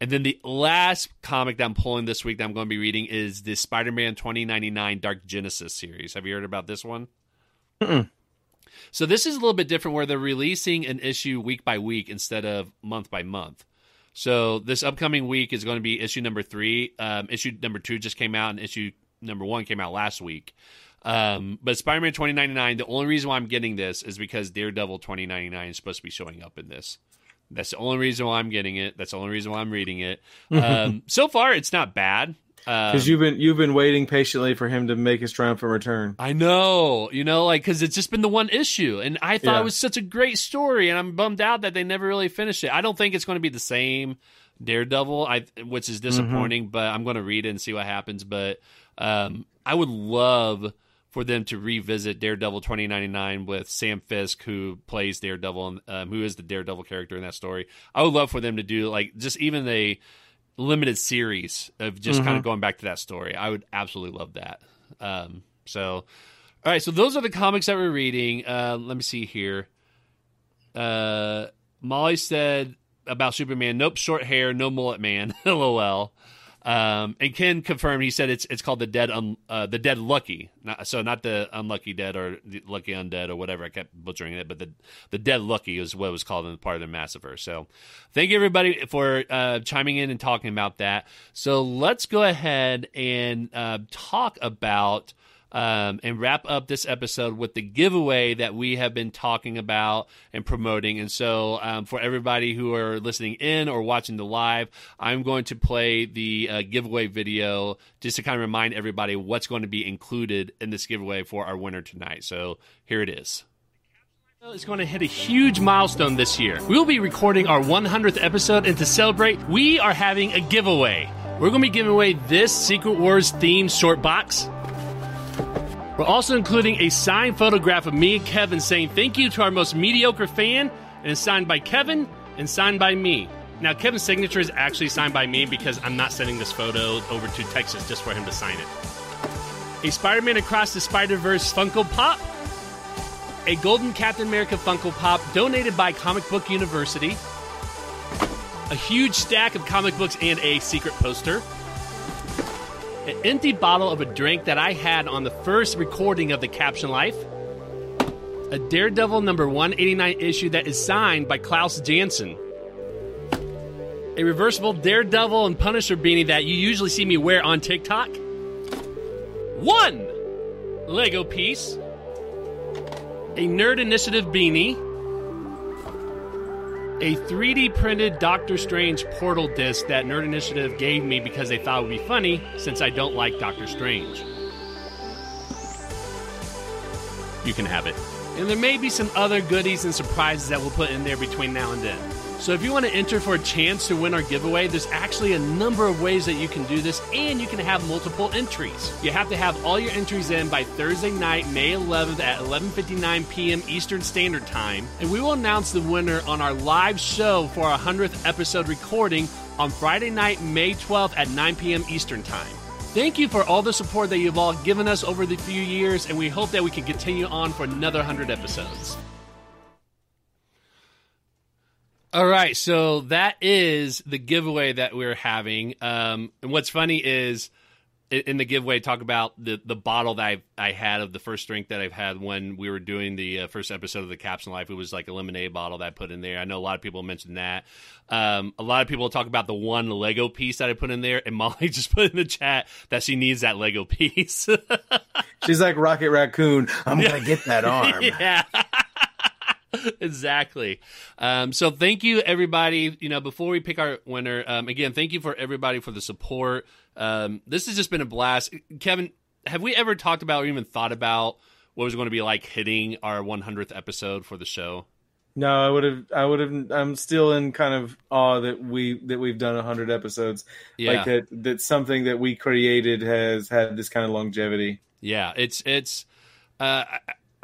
And then the last comic that I'm pulling this week that I'm going to be reading is the Spider-Man 2099 Dark Genesis series. Have you heard about this one? So this is a little bit different where they're releasing an issue week by week instead of month by month. So this upcoming week is going to be issue number three. Um, issue number two just came out, and issue number one came out last week. Um, but Spider-Man 2099, the only reason why I'm getting this is because Daredevil 2099 is supposed to be showing up in this. That's the only reason why I'm getting it. That's the only reason why I'm reading it. [LAUGHS] Um, so far, it's not bad. Um, Because you've been you've been waiting patiently for him to make his triumphant return. I know, you know, like because it's just been the one issue, and I thought Yeah. it was such a great story, and I'm bummed out that they never really finished it. I don't think it's going to be the same Daredevil, I which is disappointing, but I'm going to read it and see what happens. But um, I would love for them to revisit Daredevil 2099 with Sam Fisk, who plays Daredevil, and um, who is the Daredevil character in that story. I would love for them to do like just even a limited series of just kind of going back to that story. I would absolutely love that. Um, so, all right, so those are the comics that we're reading. Uh, let me see here. Uh, Molly said about Superman, nope, short hair, no mullet man. [LAUGHS] LOL. Um, and Ken confirmed. He said it's it's called the dead un, uh, the dead lucky. Not, so not the unlucky dead or the lucky undead or whatever. I kept butchering it, but the the dead lucky is what was called in part of the Massiver. So thank you everybody for uh, chiming in and talking about that. So let's go ahead and uh, talk about um, and wrap up this episode with the giveaway that we have been talking about and promoting. And so, um, for everybody who are listening in or watching the live, I'm going to play the uh, giveaway video just to kind of remind everybody what's going to be included in this giveaway for our winner tonight. So, here it is. It's going to hit a huge milestone this year. We will be recording our 100th episode, and to celebrate, we are having a giveaway. We're going to be giving away this Secret Wars themed short box. We're also including a signed photograph of me and Kevin saying thank you to our most mediocre fan, and it's signed by Kevin and signed by me. Now, Kevin's signature is actually signed by me because I'm not sending this photo over to Texas just for him to sign it. A Spider Man Across the Spider Verse Funko Pop, a Golden Captain America Funko Pop donated by Comic Book University, a huge stack of comic books and a secret poster, an empty bottle of a drink that I had on the first recording of the Captioned Life, a Daredevil number 189 issue that is signed by Klaus Janson, a reversible Daredevil and Punisher beanie that you usually see me wear on TikTok, one Lego piece, a Nerd Initiative beanie, a 3D printed Doctor Strange portal disc that Nerd Initiative gave me because they thought it would be funny since I don't like Doctor Strange. You can have it. And there may be some other goodies and surprises that we'll put in there between now and then. So if you want to enter for a chance to win our giveaway, there's actually a number of ways that you can do this, and you can have multiple entries. You have to have all your entries in by Thursday night, May 11th at 11:59 p.m. Eastern Standard Time, and we will announce the winner on our live show for our 100th episode recording on Friday night, May 12th at 9 p.m. Eastern Time. Thank you for all the support that you've all given us over the few years, and we hope that we can continue on for another 100 episodes. All right, so that is the giveaway that we're having. Um, and what's funny is in the giveaway, talk about the the bottle that I I had of the first drink that I've had when we were doing the uh, first episode of the Captioned Life. It was like a lemonade bottle that I put in there. I know a lot of people mentioned that. Um, a lot of people talk about the one Lego piece that I put in there, and [LAUGHS] Molly just put in the chat that she needs that Lego piece. [LAUGHS] She's like Rocket Raccoon. I'm gonna get that [LAUGHS] arm. yeah. [LAUGHS] exactly. Um, so thank you, everybody. You know, before we pick our winner, um, again, thank you for everybody for the support. Um, this has just been a blast. Kevin, have we ever talked about or even thought about what was going to be like hitting our 100th episode for the show? No, I would have. I would have. I'm still in kind of awe that we that we've done hundred episodes. Yeah. Like that. That something that we created has had this kind of longevity. Yeah, it's it's. Uh,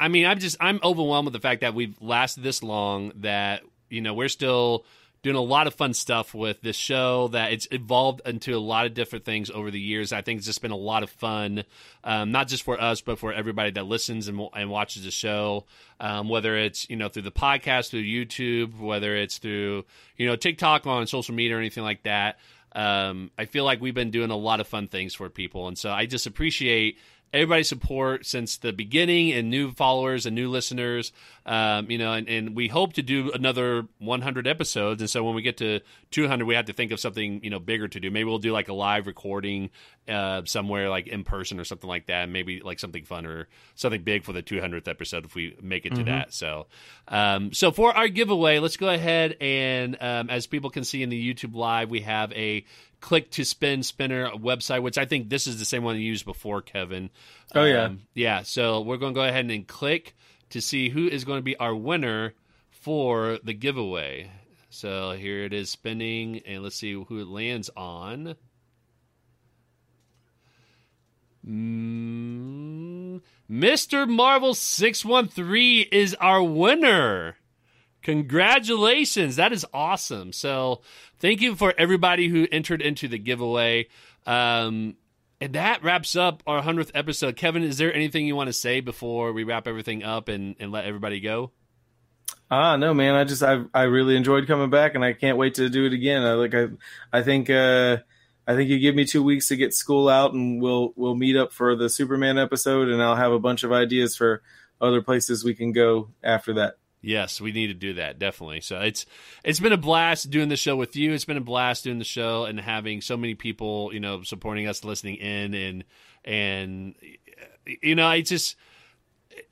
I, mean, I'm just I'm overwhelmed with the fact that we've lasted this long. That you know we're still doing a lot of fun stuff with this show that it's evolved into a lot of different things over the years. I think it's just been a lot of fun, um, not just for us, but for everybody that listens and, and watches the show. Um, whether it's you know through the podcast, through YouTube, whether it's through you know TikTok on social media or anything like that. Um, I feel like we've been doing a lot of fun things for people, and so I just appreciate everybody's support since the beginning and new followers and new listeners um, you know and, and, we hope to do another 100 episodes. And so when we get to 200 we have to think of something you know bigger to do. Maybe we'll do like a live recording uh, somewhere like in person or something like that. Maybe like something fun or something big for the 200th episode if we make it to mm-hmm. that. So um, so for our giveaway let's go ahead and um, as people can see in the youtube live we have a click to spin spinner website, which I think this is the same one you used before, Kevin. Oh yeah, um, yeah. So we're going to go ahead and click to see who is going to be our winner for the giveaway. So here it is spinning, and let's see who it lands on. Mm, Mr. Marvel 613 is our winner. Congratulations. That is awesome. So, thank you for everybody who entered into the giveaway. Um, and that wraps up our 100th episode. Kevin, is there anything you want to say before we wrap everything up and, and let everybody go? Ah, no, man. I just I I really enjoyed coming back, and I can't wait to do it again. I like I I think uh, I think you give me two weeks to get school out, and we'll we'll meet up for the Superman episode, and I'll have a bunch of ideas for other places we can go after that. Yes, we need to do that definitely. So it's it's been a blast doing the show with you. It's been a blast doing the show and having so many people, you know, supporting us, listening in, and and you know, I just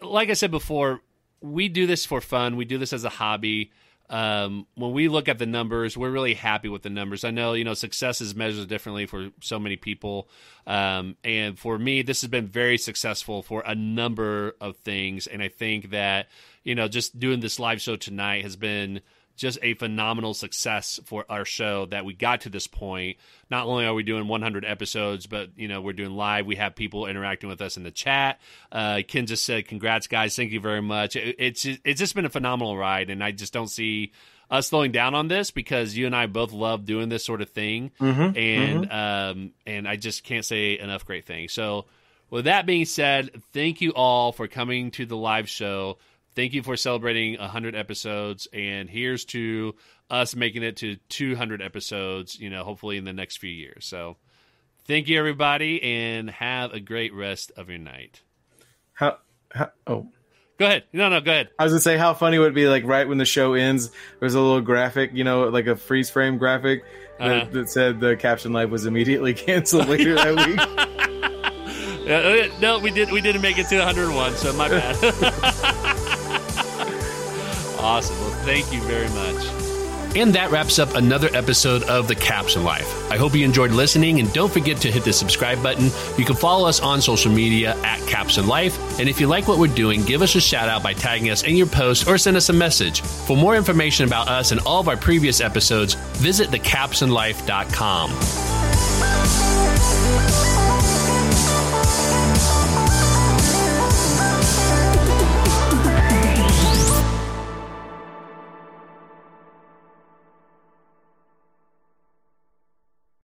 like I said before, we do this for fun. We do this as a hobby. Um, when we look at the numbers, we're really happy with the numbers. I know, you know, success is measured differently for so many people. Um, and for me, this has been very successful for a number of things. And I think that, you know, just doing this live show tonight has been just a phenomenal success for our show that we got to this point. Not only are we doing 100 episodes, but you know we're doing live. We have people interacting with us in the chat. Uh, Ken just said, "Congrats, guys! Thank you very much." It, it's it's just been a phenomenal ride, and I just don't see us slowing down on this because you and I both love doing this sort of thing, mm-hmm, and mm-hmm. um, and I just can't say enough great things. So, with that being said, thank you all for coming to the live show thank you for celebrating 100 episodes and here's to us making it to 200 episodes you know hopefully in the next few years so thank you everybody and have a great rest of your night how, how oh Go ahead. No, no, go ahead. I was gonna say how funny would it be like right when the show ends, there's a little graphic, you know, like a freeze frame graphic that, uh-huh. that said the caption live was immediately [LAUGHS] canceled later that week. [LAUGHS] Uh, no, we did. We didn't make it to 101, so my bad. [LAUGHS] Awesome. Well, thank you very much. And that wraps up another episode of The Captioned Life. I hope you enjoyed listening, and don't forget to hit the subscribe button. You can follow us on social media at Caption Life. And if you like what we're doing, give us a shout out by tagging us in your post or send us a message. For more information about us and all of our previous episodes, visit thecaptionlife.com.